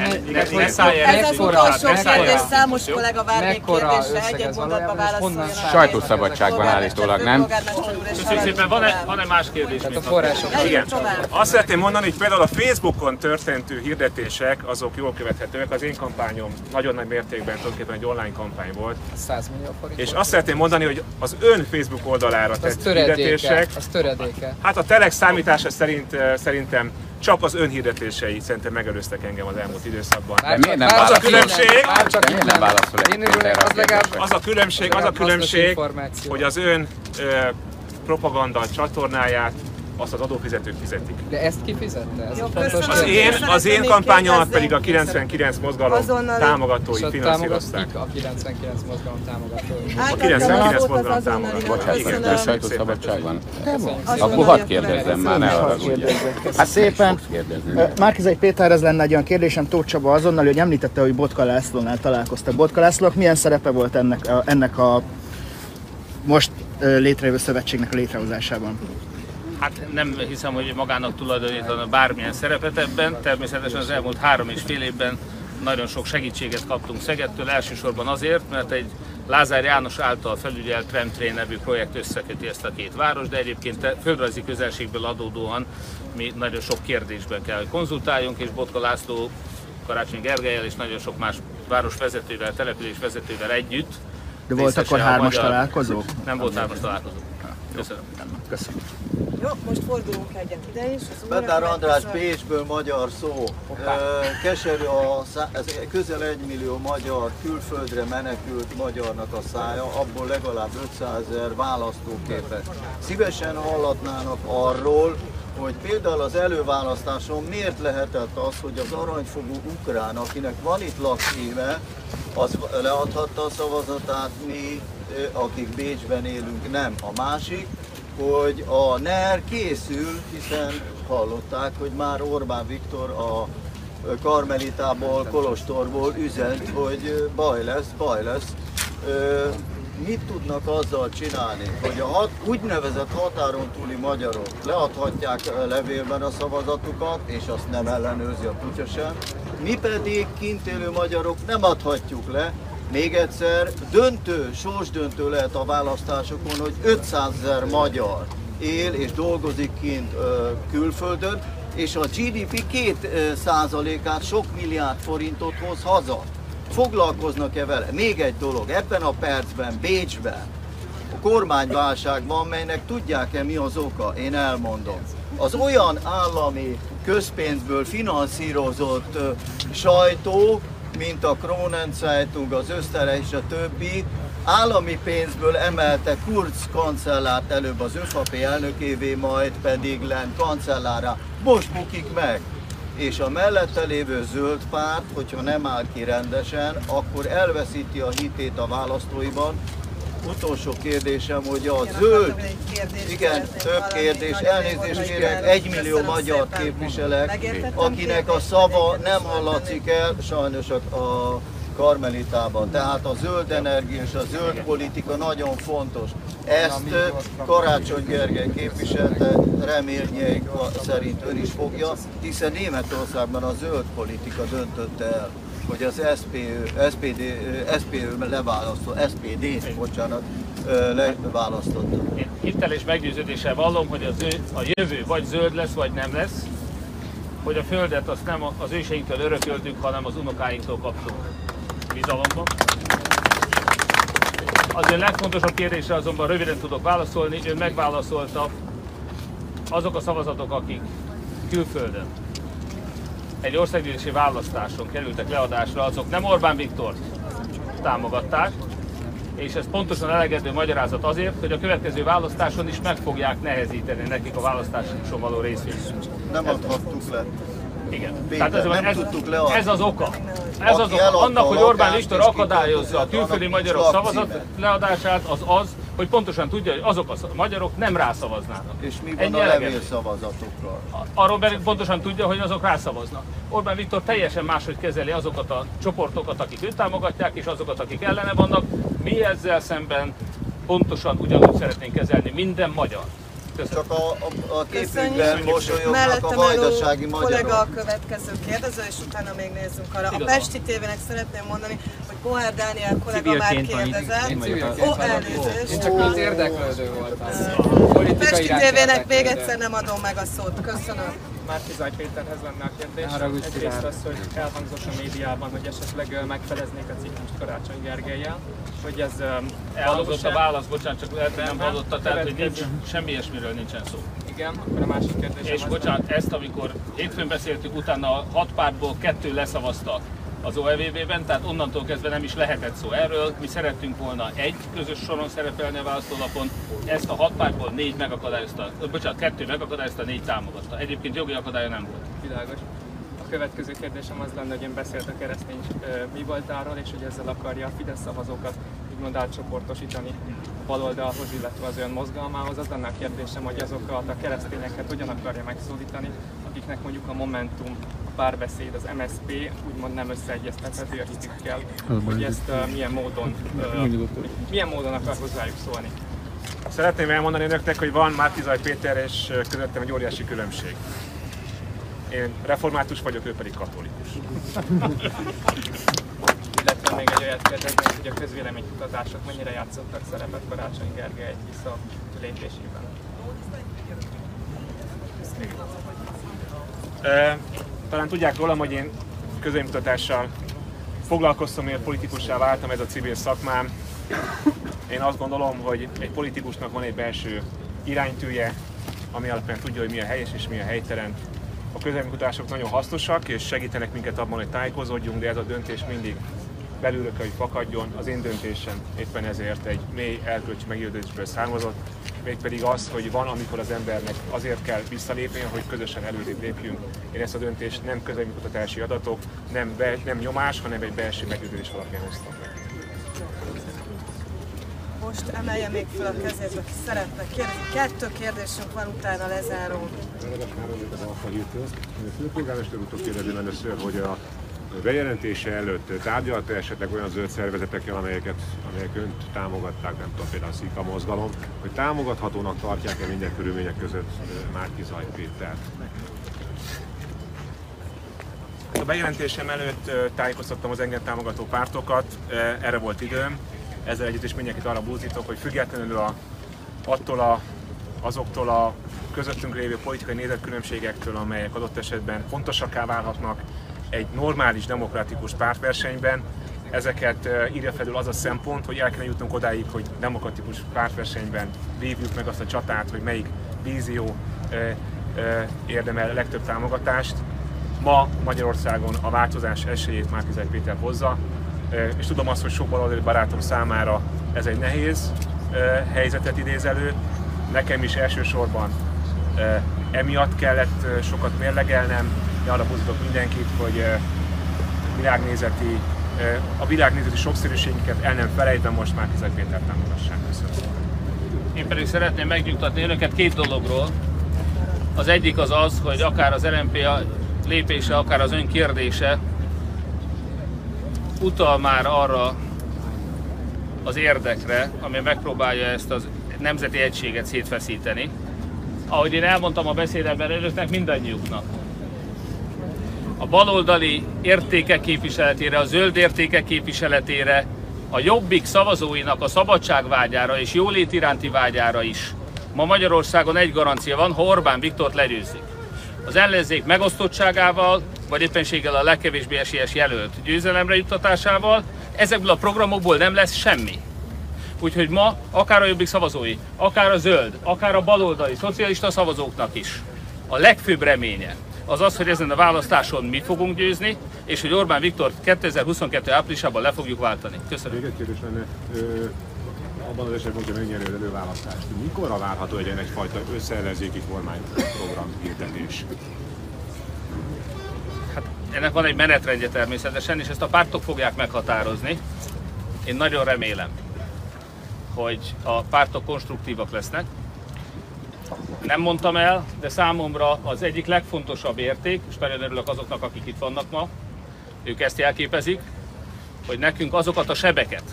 me, szállj el, Ez az utolsó kérdés, számos kollega vár még kérdésre, egy-egy mondatba válaszoljon. Sajtószabadságban állítólag, nem? Köszönjük szépen, van-e, más kérdés? Tehát a források. Igen. Azt szeretném mondani, hogy például a Facebookon történtő hirdetések, azok jól követhetőek. Az én kampányom nagyon nagy mértékben tulajdonképpen egy online kampány volt. 100 millió forint. És azt szeretném mondani, hogy az ön Facebook oldalára az tett töredéke, hirdetések, az töredéke. hát a Telex számítása szerint eh, szerintem csak az ön hirdetései szerintem megelőztek engem az elmúlt időszakban. Bár miért nem válaszol? innen- Különbség? Bár csak De miért nem válaszol Én a az legalább? Az a különbség, az a különbség, hogy az ön ö, propaganda csatornáját azt az adófizetők fizetik. De ezt kifizette? Ez Jó, a. Az én, az én kampányomat pedig a 99 mozgalom támogatói a finanszírozták. a 99 mozgalom támogatói. A 99 mozgalom támogatói. Bocsánat, Igen, köszönjük sajtószabadság van. Akkor hadd a kérdezzem már, ne Hát szépen. Márkizai Péter, ez lenne egy olyan kérdésem Tóth Csaba azonnal, hogy említette, hogy Botka Lászlónál találkoztak. Botka Lászlónak milyen szerepe volt ennek a, ennek a most létrejövő szövetségnek a létrehozásában? Hát nem hiszem, hogy magának tulajdonítana bármilyen szerepet ebben. Természetesen az elmúlt három és fél évben nagyon sok segítséget kaptunk Szegedtől, elsősorban azért, mert egy Lázár János által felügyelt Tramtrain nevű projekt összeköti ezt a két város, de egyébként földrajzi közelségből adódóan mi nagyon sok kérdésben kell, hogy konzultáljunk, és Botka László Karácsony Gergelyel és nagyon sok más városvezetővel, településvezetővel együtt. De volt akkor hármas magyar- találkozó? Nem volt hármas találkozó. Köszönöm. Köszönöm. Jó, most fordulunk egyet ide is. Az újra András Pécsből magyar szó. Ö, Keserű a szá- ez közel egy millió magyar külföldre menekült magyarnak a szája, abból legalább 500 ezer választóképes. Szívesen hallatnának arról, hogy például az előválasztáson miért lehetett az, hogy az aranyfogú ukrán, akinek van itt lakcíme, az leadhatta a szavazatát, mi, akik Bécsben élünk, nem. A másik, hogy a NER készül, hiszen hallották, hogy már Orbán Viktor a Karmelitából, Kolostorból üzent, hogy baj lesz, baj lesz. Mit tudnak azzal csinálni, hogy a hat, úgynevezett határon túli magyarok leadhatják levélben a szavazatukat, és azt nem ellenőrzi a kutya sem, mi pedig kint élő magyarok nem adhatjuk le, még egyszer, döntő, sorsdöntő lehet a választásokon, hogy 500 ezer magyar él és dolgozik kint ö, külföldön, és a GDP 2 százalékát, sok milliárd forintot hoz haza. Foglalkoznak-e vele? Még egy dolog, ebben a percben, Bécsben, a kormányválság van, melynek tudják-e mi az oka? Én elmondom. Az olyan állami közpénzből finanszírozott sajtó, mint a Kronen Zeitung, az Ösztere és a többi, állami pénzből emelte Kurz kancellárt előbb az ÖFAP elnökévé, majd pedig len kancellára. Most bukik meg és a mellette lévő zöld párt, hogyha nem áll ki rendesen, akkor elveszíti a hitét a választóiban, utolsó kérdésem, hogy a Igen, zöld, igen, több kérdés, elnézést kérek, kell. egy millió Köszönöm magyar képviselek, akinek a szava nem hallatszik el sajnos a Karmelitában. Tehát a zöld energia és a zöld politika nagyon fontos. Ezt Karácsony Gergely képviselte, reményeik szerint ön is fogja, hiszen Németországban a zöld politika döntötte el, hogy az SPÖ, SPD, SPÖ leválasztott, SPD, bocsánat, leválasztotta. Én hittel és meggyőződéssel vallom, hogy az ő, a jövő vagy zöld lesz, vagy nem lesz, hogy a földet azt nem az őseinktől örököltük, hanem az unokáinktól kaptuk bizalomban. Az ön legfontosabb kérdésre azonban röviden tudok válaszolni, ön megválaszolta azok a szavazatok, akik külföldön egy országgyűlési választáson kerültek leadásra, azok nem Orbán Viktor támogatták, és ez pontosan elegedő magyarázat azért, hogy a következő választáson is meg fogják nehezíteni nekik a választáson való részvételt. Nem adhattuk le. Igen. Péter, ez, nem ez, tudtuk leadni. ez az oka. Ez az oka. Annak, hogy Orbán Viktor akadályozza a külföldi magyarok szavazat leadását, az az, hogy pontosan tudja, hogy azok a magyarok nem rászavaznának. És mi van Ennyi a elegendő. levélszavazatokkal? Arról pedig pontosan tudja, hogy azok rászavaznak. Orbán Viktor teljesen máshogy kezeli azokat a csoportokat, akik őt támogatják, és azokat, akik ellene vannak. Mi ezzel szemben pontosan ugyanúgy szeretnénk kezelni minden magyar. Köszönöm. Csak a, a, a képükben mosolyognak a vajdasági álló kollega magyarok. a következő kérdező, és utána még nézzünk arra. A Igazam. Pesti tévének szeretném mondani, hogy Pohár Dániel kollega már kérdezett. Ó, elnézést. Én csak mint érdeklődő voltam. A Pesti tévének még egyszer nem adom meg a szót. Köszönöm. Márki Zaj Péterhez lenne a kérdés. Egyrészt az, hogy elhangzott a médiában, hogy esetleg megfeleznék a ciklust Karácsony Gergelyel, hogy ez Elhangzott a válasz, bocsánat, csak lehet, hogy nem hallotta, tehát hogy nincs, semmi ilyesmiről nincsen szó. Igen, akkor a másik kérdésem És bocsánat, ezt amikor hétfőn beszéltük, utána a hat pártból kettő leszavazta az OEVB-ben, tehát onnantól kezdve nem is lehetett szó erről. Mi szerettünk volna egy közös soron szerepelni a választólapon, ezt a hat pártból négy megakadályozta, bocsánat, kettő megakadályozta, négy támogatta. Egyébként jogi akadálya nem volt. világos. A következő kérdésem az lenne, hogy ön beszélt a keresztény mi voltáról, és hogy ezzel akarja a Fidesz szavazókat úgymond átcsoportosítani a baloldalhoz, illetve az ön mozgalmához. Az lenne a kérdésem, hogy azokat a keresztényeket hogyan akarja megszólítani, akiknek mondjuk a Momentum, párbeszéd, az MSP úgymond nem összeegyeztethető a hitükkel, hogy ezt ö, milyen módon, ö, milyen módon akar hozzájuk szólni. Szeretném elmondani önöknek, hogy van Márkizaj Péter és közöttem egy óriási különbség. Én református vagyok, ő pedig katolikus. Illetve még egy olyat kérdeznék, hogy a közvéleménykutatások mennyire játszottak szerepet Karácsony Gergely vissza lépésében. Talán tudják rólam, hogy én közönmutatással foglalkoztam, miért politikussá váltam, ez a civil szakmám. Én azt gondolom, hogy egy politikusnak van egy belső iránytűje, ami alapján tudja, hogy mi a helyes és mi a helytelen. A közönkutatások nagyon hasznosak, és segítenek minket abban, hogy tájékozódjunk, de ez a döntés mindig belülről kell, hogy fakadjon. Az én döntésem éppen ezért egy mély erkölcsi meggyőződésből származott, mégpedig az, hogy van, amikor az embernek azért kell visszalépni, hogy közösen előrébb lépjünk. Én ezt a döntést nem közönmutatási adatok, nem, be, nem nyomás, hanem egy belső meggyőződés alapján hoztam meg. Most emelje még fel a kezét, aki szeretne kérdezni. Kettő kérdésünk van, utána lezárom. A főpolgármester úrtól kérdezem először, hogy a bejelentése előtt tárgyalta esetleg olyan zöld szervezetekkel, amelyeket, amelyek önt támogatták, nem tudom, például a Szika mozgalom, hogy támogathatónak tartják-e minden körülmények között Márki Zaj Pétert? A bejelentésem előtt tájékoztattam az engem támogató pártokat, erre volt időm. Ezzel együtt is mindenkit arra búzítok, hogy függetlenül a, attól a, azoktól a közöttünk lévő politikai nézetkülönbségektől, amelyek adott esetben fontosakká válhatnak egy normális, demokratikus pártversenyben, ezeket írja felül az a szempont, hogy el kell jutnunk odáig, hogy demokratikus pártversenyben vívjuk meg azt a csatát, hogy melyik vízió érdemel legtöbb támogatást. Ma Magyarországon a változás esélyét Márkizaj Péter hozza, és tudom azt, hogy sok baloldali barátom számára ez egy nehéz helyzetet idéz elő. Nekem is elsősorban emiatt kellett sokat mérlegelnem, de arra buzdítok mindenkit, hogy világnézeti a világnézeti sokszínűségünket el nem felejtve most már Kizaj Péter támogassák. Köszönöm. Én pedig szeretném megnyugtatni önöket két dologról. Az egyik az az, hogy akár az LMP lépése, akár az ön kérdése utal már arra az érdekre, ami megpróbálja ezt az nemzeti egységet szétfeszíteni. Ahogy én elmondtam a beszédemben önöknek, mindannyiuknak. A baloldali értékek képviseletére, a zöld értékek képviseletére, a jobbik szavazóinak a szabadságvágyára és jólét iránti vágyára is. Ma Magyarországon egy garancia van, ha Orbán Viktort legyőzik. Az ellenzék megosztottságával, vagy éppenséggel a legkevésbé esélyes jelölt győzelemre juttatásával, ezekből a programokból nem lesz semmi. Úgyhogy ma akár a jobbik szavazói, akár a zöld, akár a baloldali szocialista szavazóknak is a legfőbb reménye az az, hogy ezen a választáson mi fogunk győzni, és hogy Orbán Viktor 2022. áprilisában le fogjuk váltani. Köszönöm. Még egy kérdés lenne, ö, abban az esetben, hogyha megnyeri az előválasztást, mikorra várható egy egyfajta összeellenzéki kormányprogram hirdetés? Hát ennek van egy menetrendje természetesen, és ezt a pártok fogják meghatározni. Én nagyon remélem, hogy a pártok konstruktívak lesznek. Nem mondtam el, de számomra az egyik legfontosabb érték, és nagyon örülök azoknak, akik itt vannak ma, ők ezt jelképezik, hogy nekünk azokat a sebeket,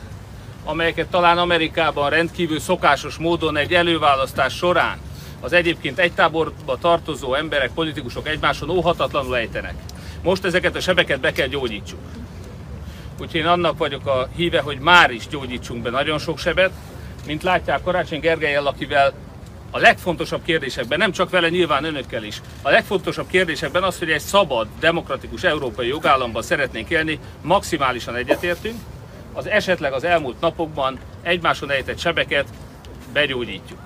amelyeket talán Amerikában rendkívül szokásos módon egy előválasztás során az egyébként egy táborba tartozó emberek, politikusok egymáson óhatatlanul ejtenek. Most ezeket a sebeket be kell gyógyítsuk. Úgyhogy én annak vagyok a híve, hogy már is gyógyítsunk be nagyon sok sebet. Mint látják, Karácsony Gergelyel, akivel a legfontosabb kérdésekben, nem csak vele, nyilván önökkel is, a legfontosabb kérdésekben az, hogy egy szabad, demokratikus európai jogállamban szeretnénk élni, maximálisan egyetértünk, az esetleg az elmúlt napokban egymáson ejtett sebeket begyógyítjuk.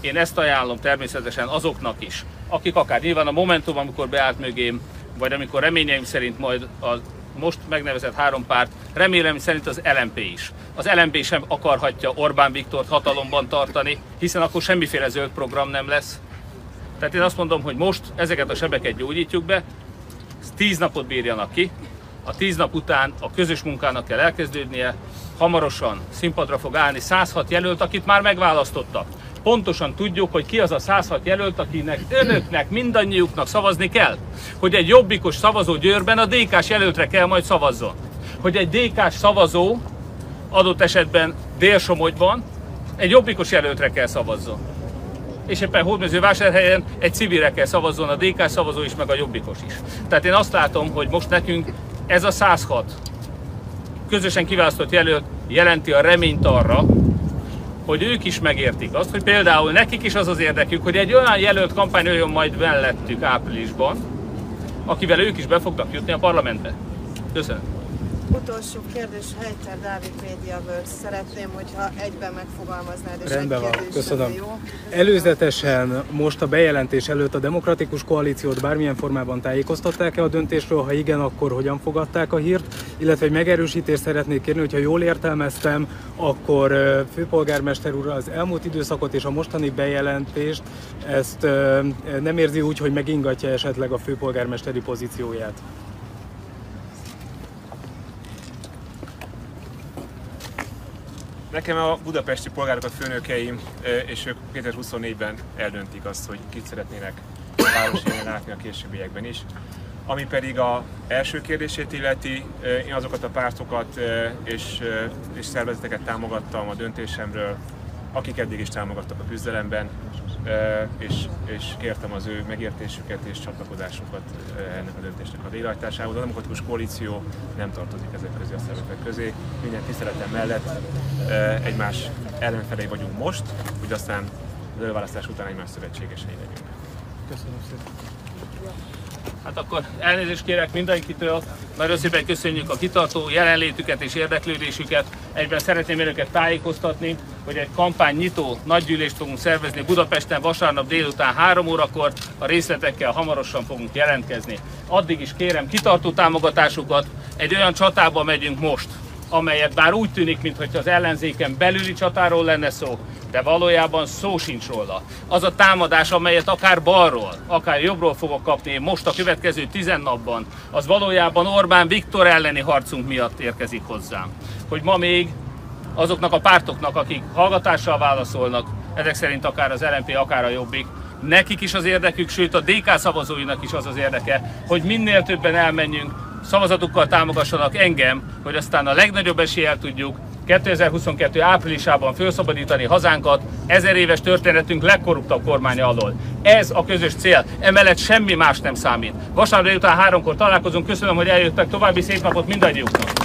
Én ezt ajánlom természetesen azoknak is, akik akár nyilván a Momentum, amikor beállt mögém, vagy amikor reményeim szerint majd a most megnevezett három párt, remélem szerint az LMP is. Az LMP sem akarhatja Orbán Viktort hatalomban tartani, hiszen akkor semmiféle zöld program nem lesz. Tehát én azt mondom, hogy most ezeket a sebeket gyógyítjuk be, tíz napot bírjanak ki, a tíz nap után a közös munkának kell elkezdődnie, hamarosan színpadra fog állni 106 jelölt, akit már megválasztottak. Pontosan tudjuk, hogy ki az a 106 jelölt, akinek önöknek, mindannyiuknak szavazni kell. Hogy egy jobbikos szavazó Győrben a DK-s jelöltre kell majd szavazzon. Hogy egy DK-s szavazó adott esetben Délsomogyban egy jobbikos jelöltre kell szavazzon. És éppen Hódmezővásárhelyen egy civilre kell szavazzon a DK szavazó is, meg a jobbikos is. Tehát én azt látom, hogy most nekünk ez a 106 közösen kiválasztott jelölt jelenti a reményt arra, hogy ők is megértik azt, hogy például nekik is az az érdekük, hogy egy olyan jelölt kampány olyan majd mellettük áprilisban, akivel ők is be fognak jutni a parlamentbe. Köszönöm. Utolsó kérdés, Helyter Dávid Médiaből. Szeretném, hogyha egyben megfogalmaznád, és Rendben egy van, köszönöm. jó? Előzetesen most a bejelentés előtt a Demokratikus Koalíciót bármilyen formában tájékoztatták-e a döntésről? Ha igen, akkor hogyan fogadták a hírt? Illetve egy megerősítést szeretnék kérni, hogyha jól értelmeztem, akkor főpolgármester úr az elmúlt időszakot és a mostani bejelentést ezt nem érzi úgy, hogy megingatja esetleg a főpolgármesteri pozícióját. Nekem a budapesti polgárokat főnökeim, és ők 2024-ben eldöntik azt, hogy kit szeretnének a városi látni a későbbiekben is. Ami pedig a első kérdését illeti, én azokat a pártokat és, és szervezeteket támogattam a döntésemről, akik eddig is támogattak a küzdelemben, és, és kértem az ő megértésüket és csatlakozásukat ennek a döntésnek a végrehajtásához. A Demokratikus Koalíció nem tartozik ezek közé a szervezetek közé. Minden tiszteletem mellett egymás ellenfelei vagyunk most, hogy aztán az előválasztás után egymás szövetségesei legyünk. Köszönöm szépen. Hát akkor elnézést kérek mindenkitől, nagyon szépen köszönjük a kitartó jelenlétüket és érdeklődésüket. Egyben szeretném önöket tájékoztatni, hogy egy kampány nyitó nagygyűlést fogunk szervezni Budapesten vasárnap délután 3 órakor, a részletekkel hamarosan fogunk jelentkezni. Addig is kérem kitartó támogatásukat, egy olyan csatába megyünk most, amelyet bár úgy tűnik, mintha az ellenzéken belüli csatáról lenne szó, de valójában szó sincs róla. Az a támadás, amelyet akár balról, akár jobbról fogok kapni én most a következő tizen napban, az valójában Orbán Viktor elleni harcunk miatt érkezik hozzám. Hogy ma még azoknak a pártoknak, akik hallgatással válaszolnak, ezek szerint akár az LNP, akár a Jobbik, nekik is az érdekük, sőt a DK szavazóinak is az az érdeke, hogy minél többen elmenjünk, szavazatukkal támogassanak engem, hogy aztán a legnagyobb eséllyel tudjuk 2022. áprilisában felszabadítani hazánkat ezer éves történetünk legkorruptabb kormánya alól. Ez a közös cél, emellett semmi más nem számít. Vasárnap után háromkor találkozunk, köszönöm, hogy eljöttek, további szép napot mindannyiuknak!